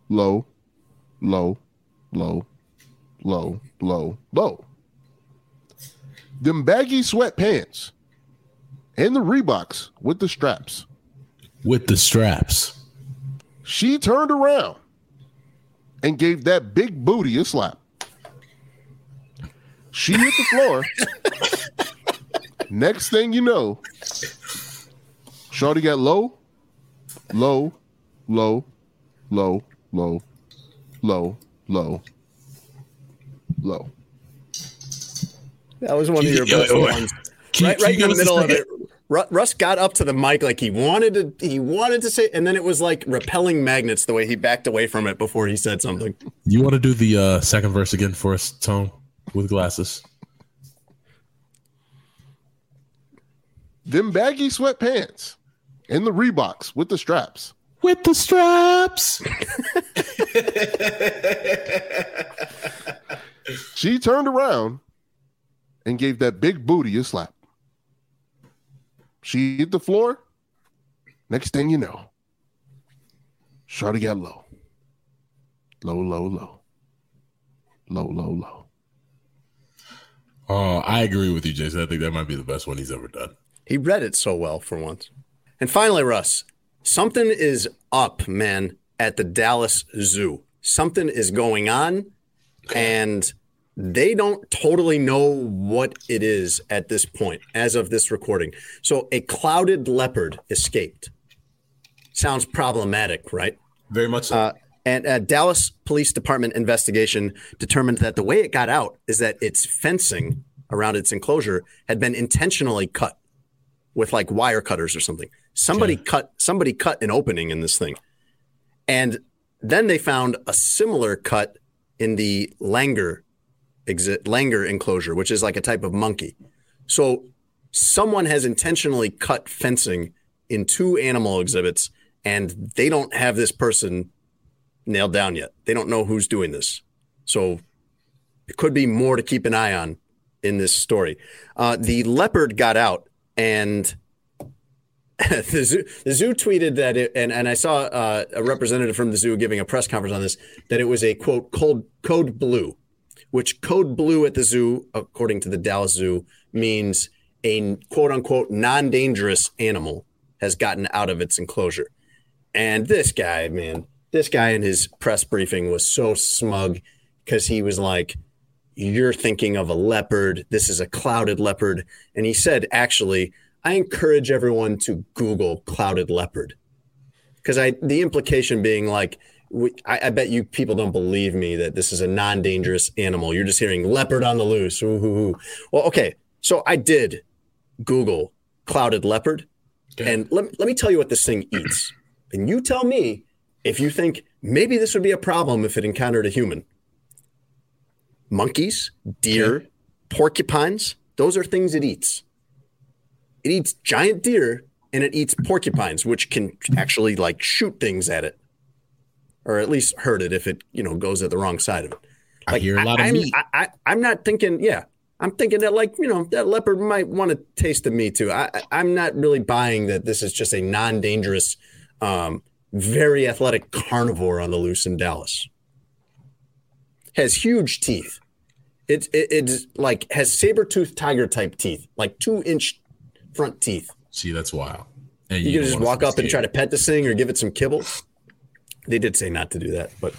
low, low, low, low, low, low. Them baggy sweatpants and the Reeboks with the straps. with the straps. She turned around and gave that big booty a slap. She hit the floor. Next thing you know, Shorty got low, low, low, low, low, low, low, low. That was one of your yo, best ones. Right right in the middle of it. Ru- Russ got up to the mic like he wanted to he wanted to say and then it was like repelling magnets the way he backed away from it before he said something. You want to do the uh, second verse again for us, Tone, with glasses? Them baggy sweatpants and the Reeboks with the straps. With the straps. She turned around and gave that big booty a slap. She hit the floor. Next thing you know, Shorty got low. Low, low, low. Low, low, low. Oh, I agree with you, Jason. I think that might be the best one he's ever done. He read it so well for once. And finally, Russ, something is up, man. at the Dallas Zoo. Something is going on, and they don't totally know what it is at this point as of this recording. So, a clouded leopard escaped. Sounds problematic, right? Very much so. Uh, and a Dallas Police Department investigation determined that the way it got out is that its fencing around its enclosure had been intentionally cut with like wire cutters or something. Somebody Okay. cut somebody cut an opening in this thing. And then they found a similar cut in the langur exit langur enclosure, which is like a type of monkey. So someone has intentionally cut fencing in two animal exhibits and they don't have this person nailed down yet. They don't know who's doing this. So it could be more to keep an eye on in this story. Uh, the leopard got out and the zoo, the zoo tweeted that it, and, and I saw uh, a representative from the zoo giving a press conference on this, that it was a quote, code, code blue, which code blue at the zoo, according to the Dallas Zoo, means a quote unquote non dangerous animal has gotten out of its enclosure. And this guy, man, this guy in his press briefing was so smug because he was like, You're thinking of a leopard. This is a clouded leopard. And he said, Actually, I encourage everyone to Google clouded leopard. Because I, the implication being like, we, I, I bet you people don't believe me that this is a non dangerous animal. You're just hearing leopard on the loose. Ooh, ooh, ooh. Well, okay. So I did Google clouded leopard. And let, let me tell you what this thing eats. And you tell me if you think maybe this would be a problem if it encountered a human. Monkeys, deer, porcupines, those are things it eats. It eats giant deer and it eats porcupines, which can actually like shoot things at it. Or at least hurt it if it, you know, goes at the wrong side of it. I hear a lot of I'm, meat. I, I, I'm not thinking, yeah, I'm thinking that like, you know, that leopard might want to taste the meat too. I, I- I'm not really buying that this is just a non-dangerous, um, very athletic carnivore on the loose in Dallas. Has huge teeth. It, it, it's like has saber-toothed tiger type teeth, like two inch front teeth. See, that's wild. And You, can just walk up and try to pet this thing or give it some kibble. They did say not to do that, but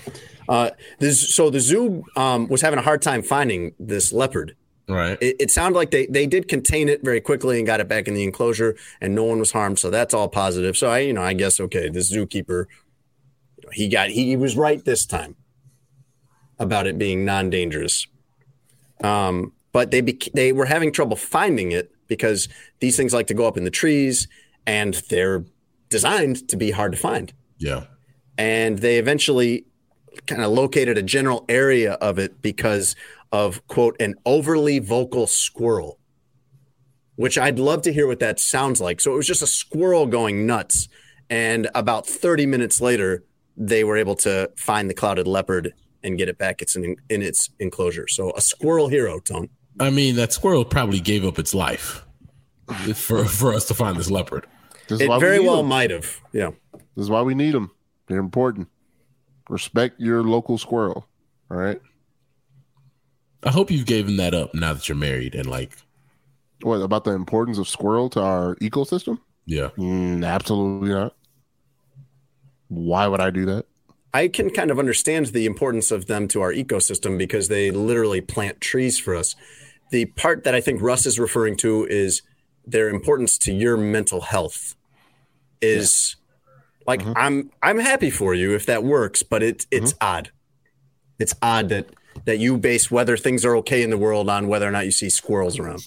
uh, this, so the zoo um, was having a hard time finding this leopard. Right. It, it sounded like they they did contain it very quickly and got it back in the enclosure, and no one was harmed. So that's all positive. So I, you know, I guess okay, the zookeeper, you know, he got he, he was right this time about it being non-dangerous. Um, but they bec- they were having trouble finding it because these things like to go up in the trees, and they're designed to be hard to find Yeah. And they eventually kind of located a general area of it because of quote an overly vocal squirrel which i'd love to hear what that sounds like. So it was just a squirrel going nuts and about 30 minutes later they were able to find the clouded leopard and get it back it's in, in its enclosure. So a squirrel hero tone. I mean, that squirrel probably gave up its life for for us to find this leopard. This it very well might have yeah. This is why we need them. They're important. Respect your local squirrel. All right. I hope you've given that up now that you're married and like, What about the importance of squirrel to our ecosystem? yeah. Mm, absolutely not. Why would I do that? I can kind of understand the importance of them to our ecosystem because they literally plant trees for us. The part that I think Russ is referring to is their importance to your mental health. Is like mm-hmm. I'm I'm happy for you if that works, but it's it's odd. It's odd that that you base whether things are okay in the world on whether or not you see squirrels around.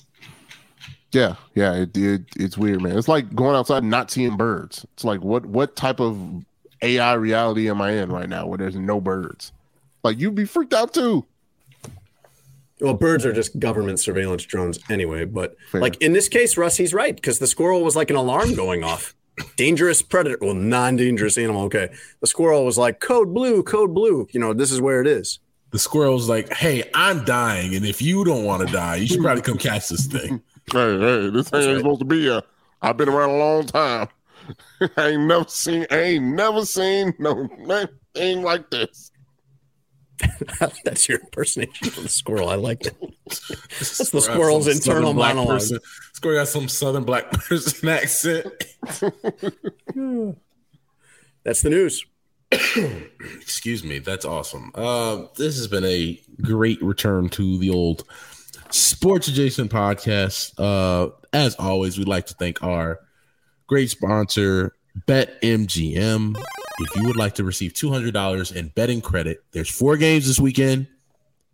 Yeah, yeah, it, it it's weird, man. It's like going outside and not seeing birds. It's like what what type of AI reality am I in right now where there's no birds? Like you'd be freaked out too. Well, birds are just government surveillance drones anyway. But Fair. like in this case, Russ, he's right because the squirrel was like an alarm going off. Dangerous predator, well, non-dangerous animal. Okay, the squirrel was like code blue, code blue. You know, this is where it is. The squirrel's like, hey, I'm dying, and if you don't want to die, you should probably come catch this thing. Hey, hey, this thing ain't supposed to be here. I've been around a long time. I ain't never seen, I ain't never seen no thing like this. That's your impersonation of the squirrel. I like it. That's the squirrel's internal monologue. Person. Squirrel got some southern black person accent. That's the news. Excuse me. That's awesome. Uh, this has been a great return to the old sports adjacent podcast. Uh, as always, we'd like to thank our great sponsor, BetMGM. If you would like to receive $200 in betting credit, there's four games this weekend.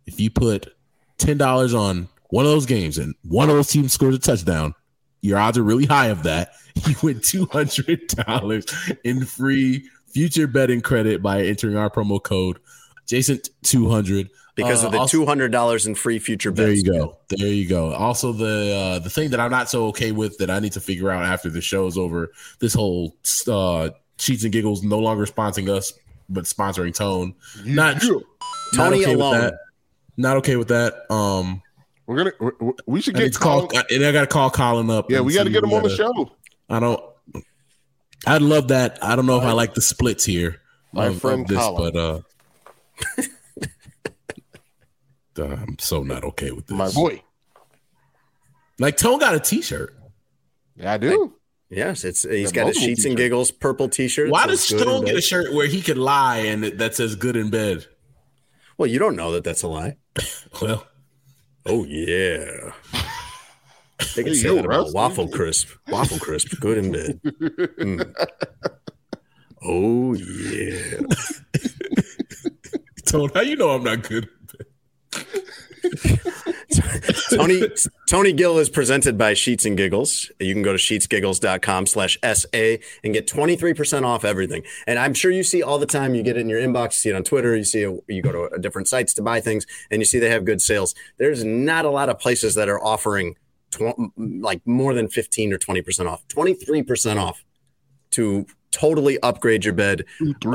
If you put $10 on one of those games and one of those teams scores a touchdown, your odds are really high of that. You win $200 in free future betting credit by entering our promo code Jason200 because of the Uh, also- two hundred dollars in free future bets. there you go. There you go. Also, the uh, the thing that I'm not so okay with that I need to figure out after the show is over. This whole uh, Sheets and Giggles no longer sponsoring us, but sponsoring Tone. Not Yeah. not Tony okay alone. With that. Not okay with that. Um, We're gonna. we- We should get to call. Colin- And I got to call Colin up. Yeah, we got to get him on the show. I don't. I'd love that. I don't know if I like the splits here. My of- of friend this, Colin. but uh, uh, I'm so not okay with this. My boy. Like Tone got a T-shirt. Yeah, I do. Yes, it's he's Yeah, got his sheets and t-shirts. giggles purple T-shirt. Why does Stone get a shirt where he could lie and that says "good in bed"? Well, you don't know that that's a lie. Well, Oh yeah. They can say that about waffle crisp. Waffle crisp, good in bed. Mm. Oh yeah. Tone, how you know I'm not good? Tony Tony Gill is presented by Sheets and Giggles. You can go to sheetsgiggles.com slash SA and get 23% off everything. And I'm sure you see all the time, you get it in your inbox, you see it on Twitter, you see it, you go to different sites to buy things and you see they have good sales. There's not a lot of places that are offering tw- like more than 15 or 20% off, 23% off to totally upgrade your bed.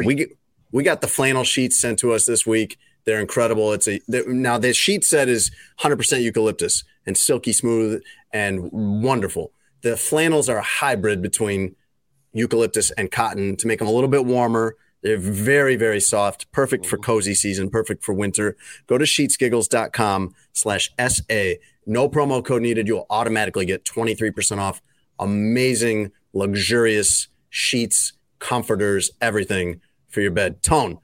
We we got the flannel sheets sent to us this week. They're incredible. It's a now the sheet set is 100% eucalyptus and silky smooth and wonderful. The flannels are a hybrid between eucalyptus and cotton to make them a little bit warmer. They're very, very soft, perfect for mm-hmm. cozy season, perfect for winter. Go to sheetsgiggles.com slash SA. No promo code needed. You'll automatically get 23% off. Amazing, luxurious sheets, comforters, everything for your bed. Tone,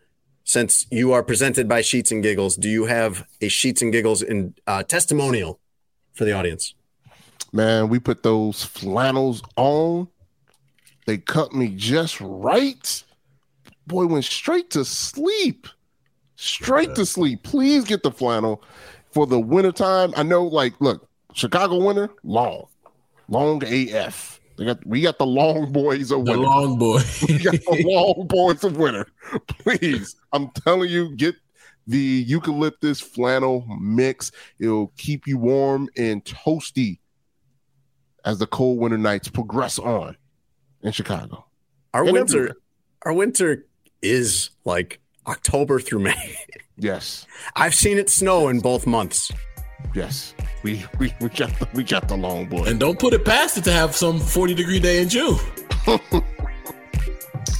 since you are presented by Sheets and Giggles, do you have a Sheets and Giggles in uh, testimonial for the audience? Man, we put those flannels on. They cut me just right. Boy, went straight to sleep. Straight to sleep. Please get the flannel for the wintertime. I know, like, look, Chicago winter, long. Long AF. They got we got the long boys of The winter. long boy. we got the long boys of winter. Please, I'm telling you, get the eucalyptus flannel mix. It'll keep you warm and toasty as the cold winter nights progress on in Chicago. Our And winter, everywhere. our winter is like October through May. Yes, I've seen it snow in both months. yes. We we, we got the, we got the long boy. and don't put it past it to have some 40 degree day in June.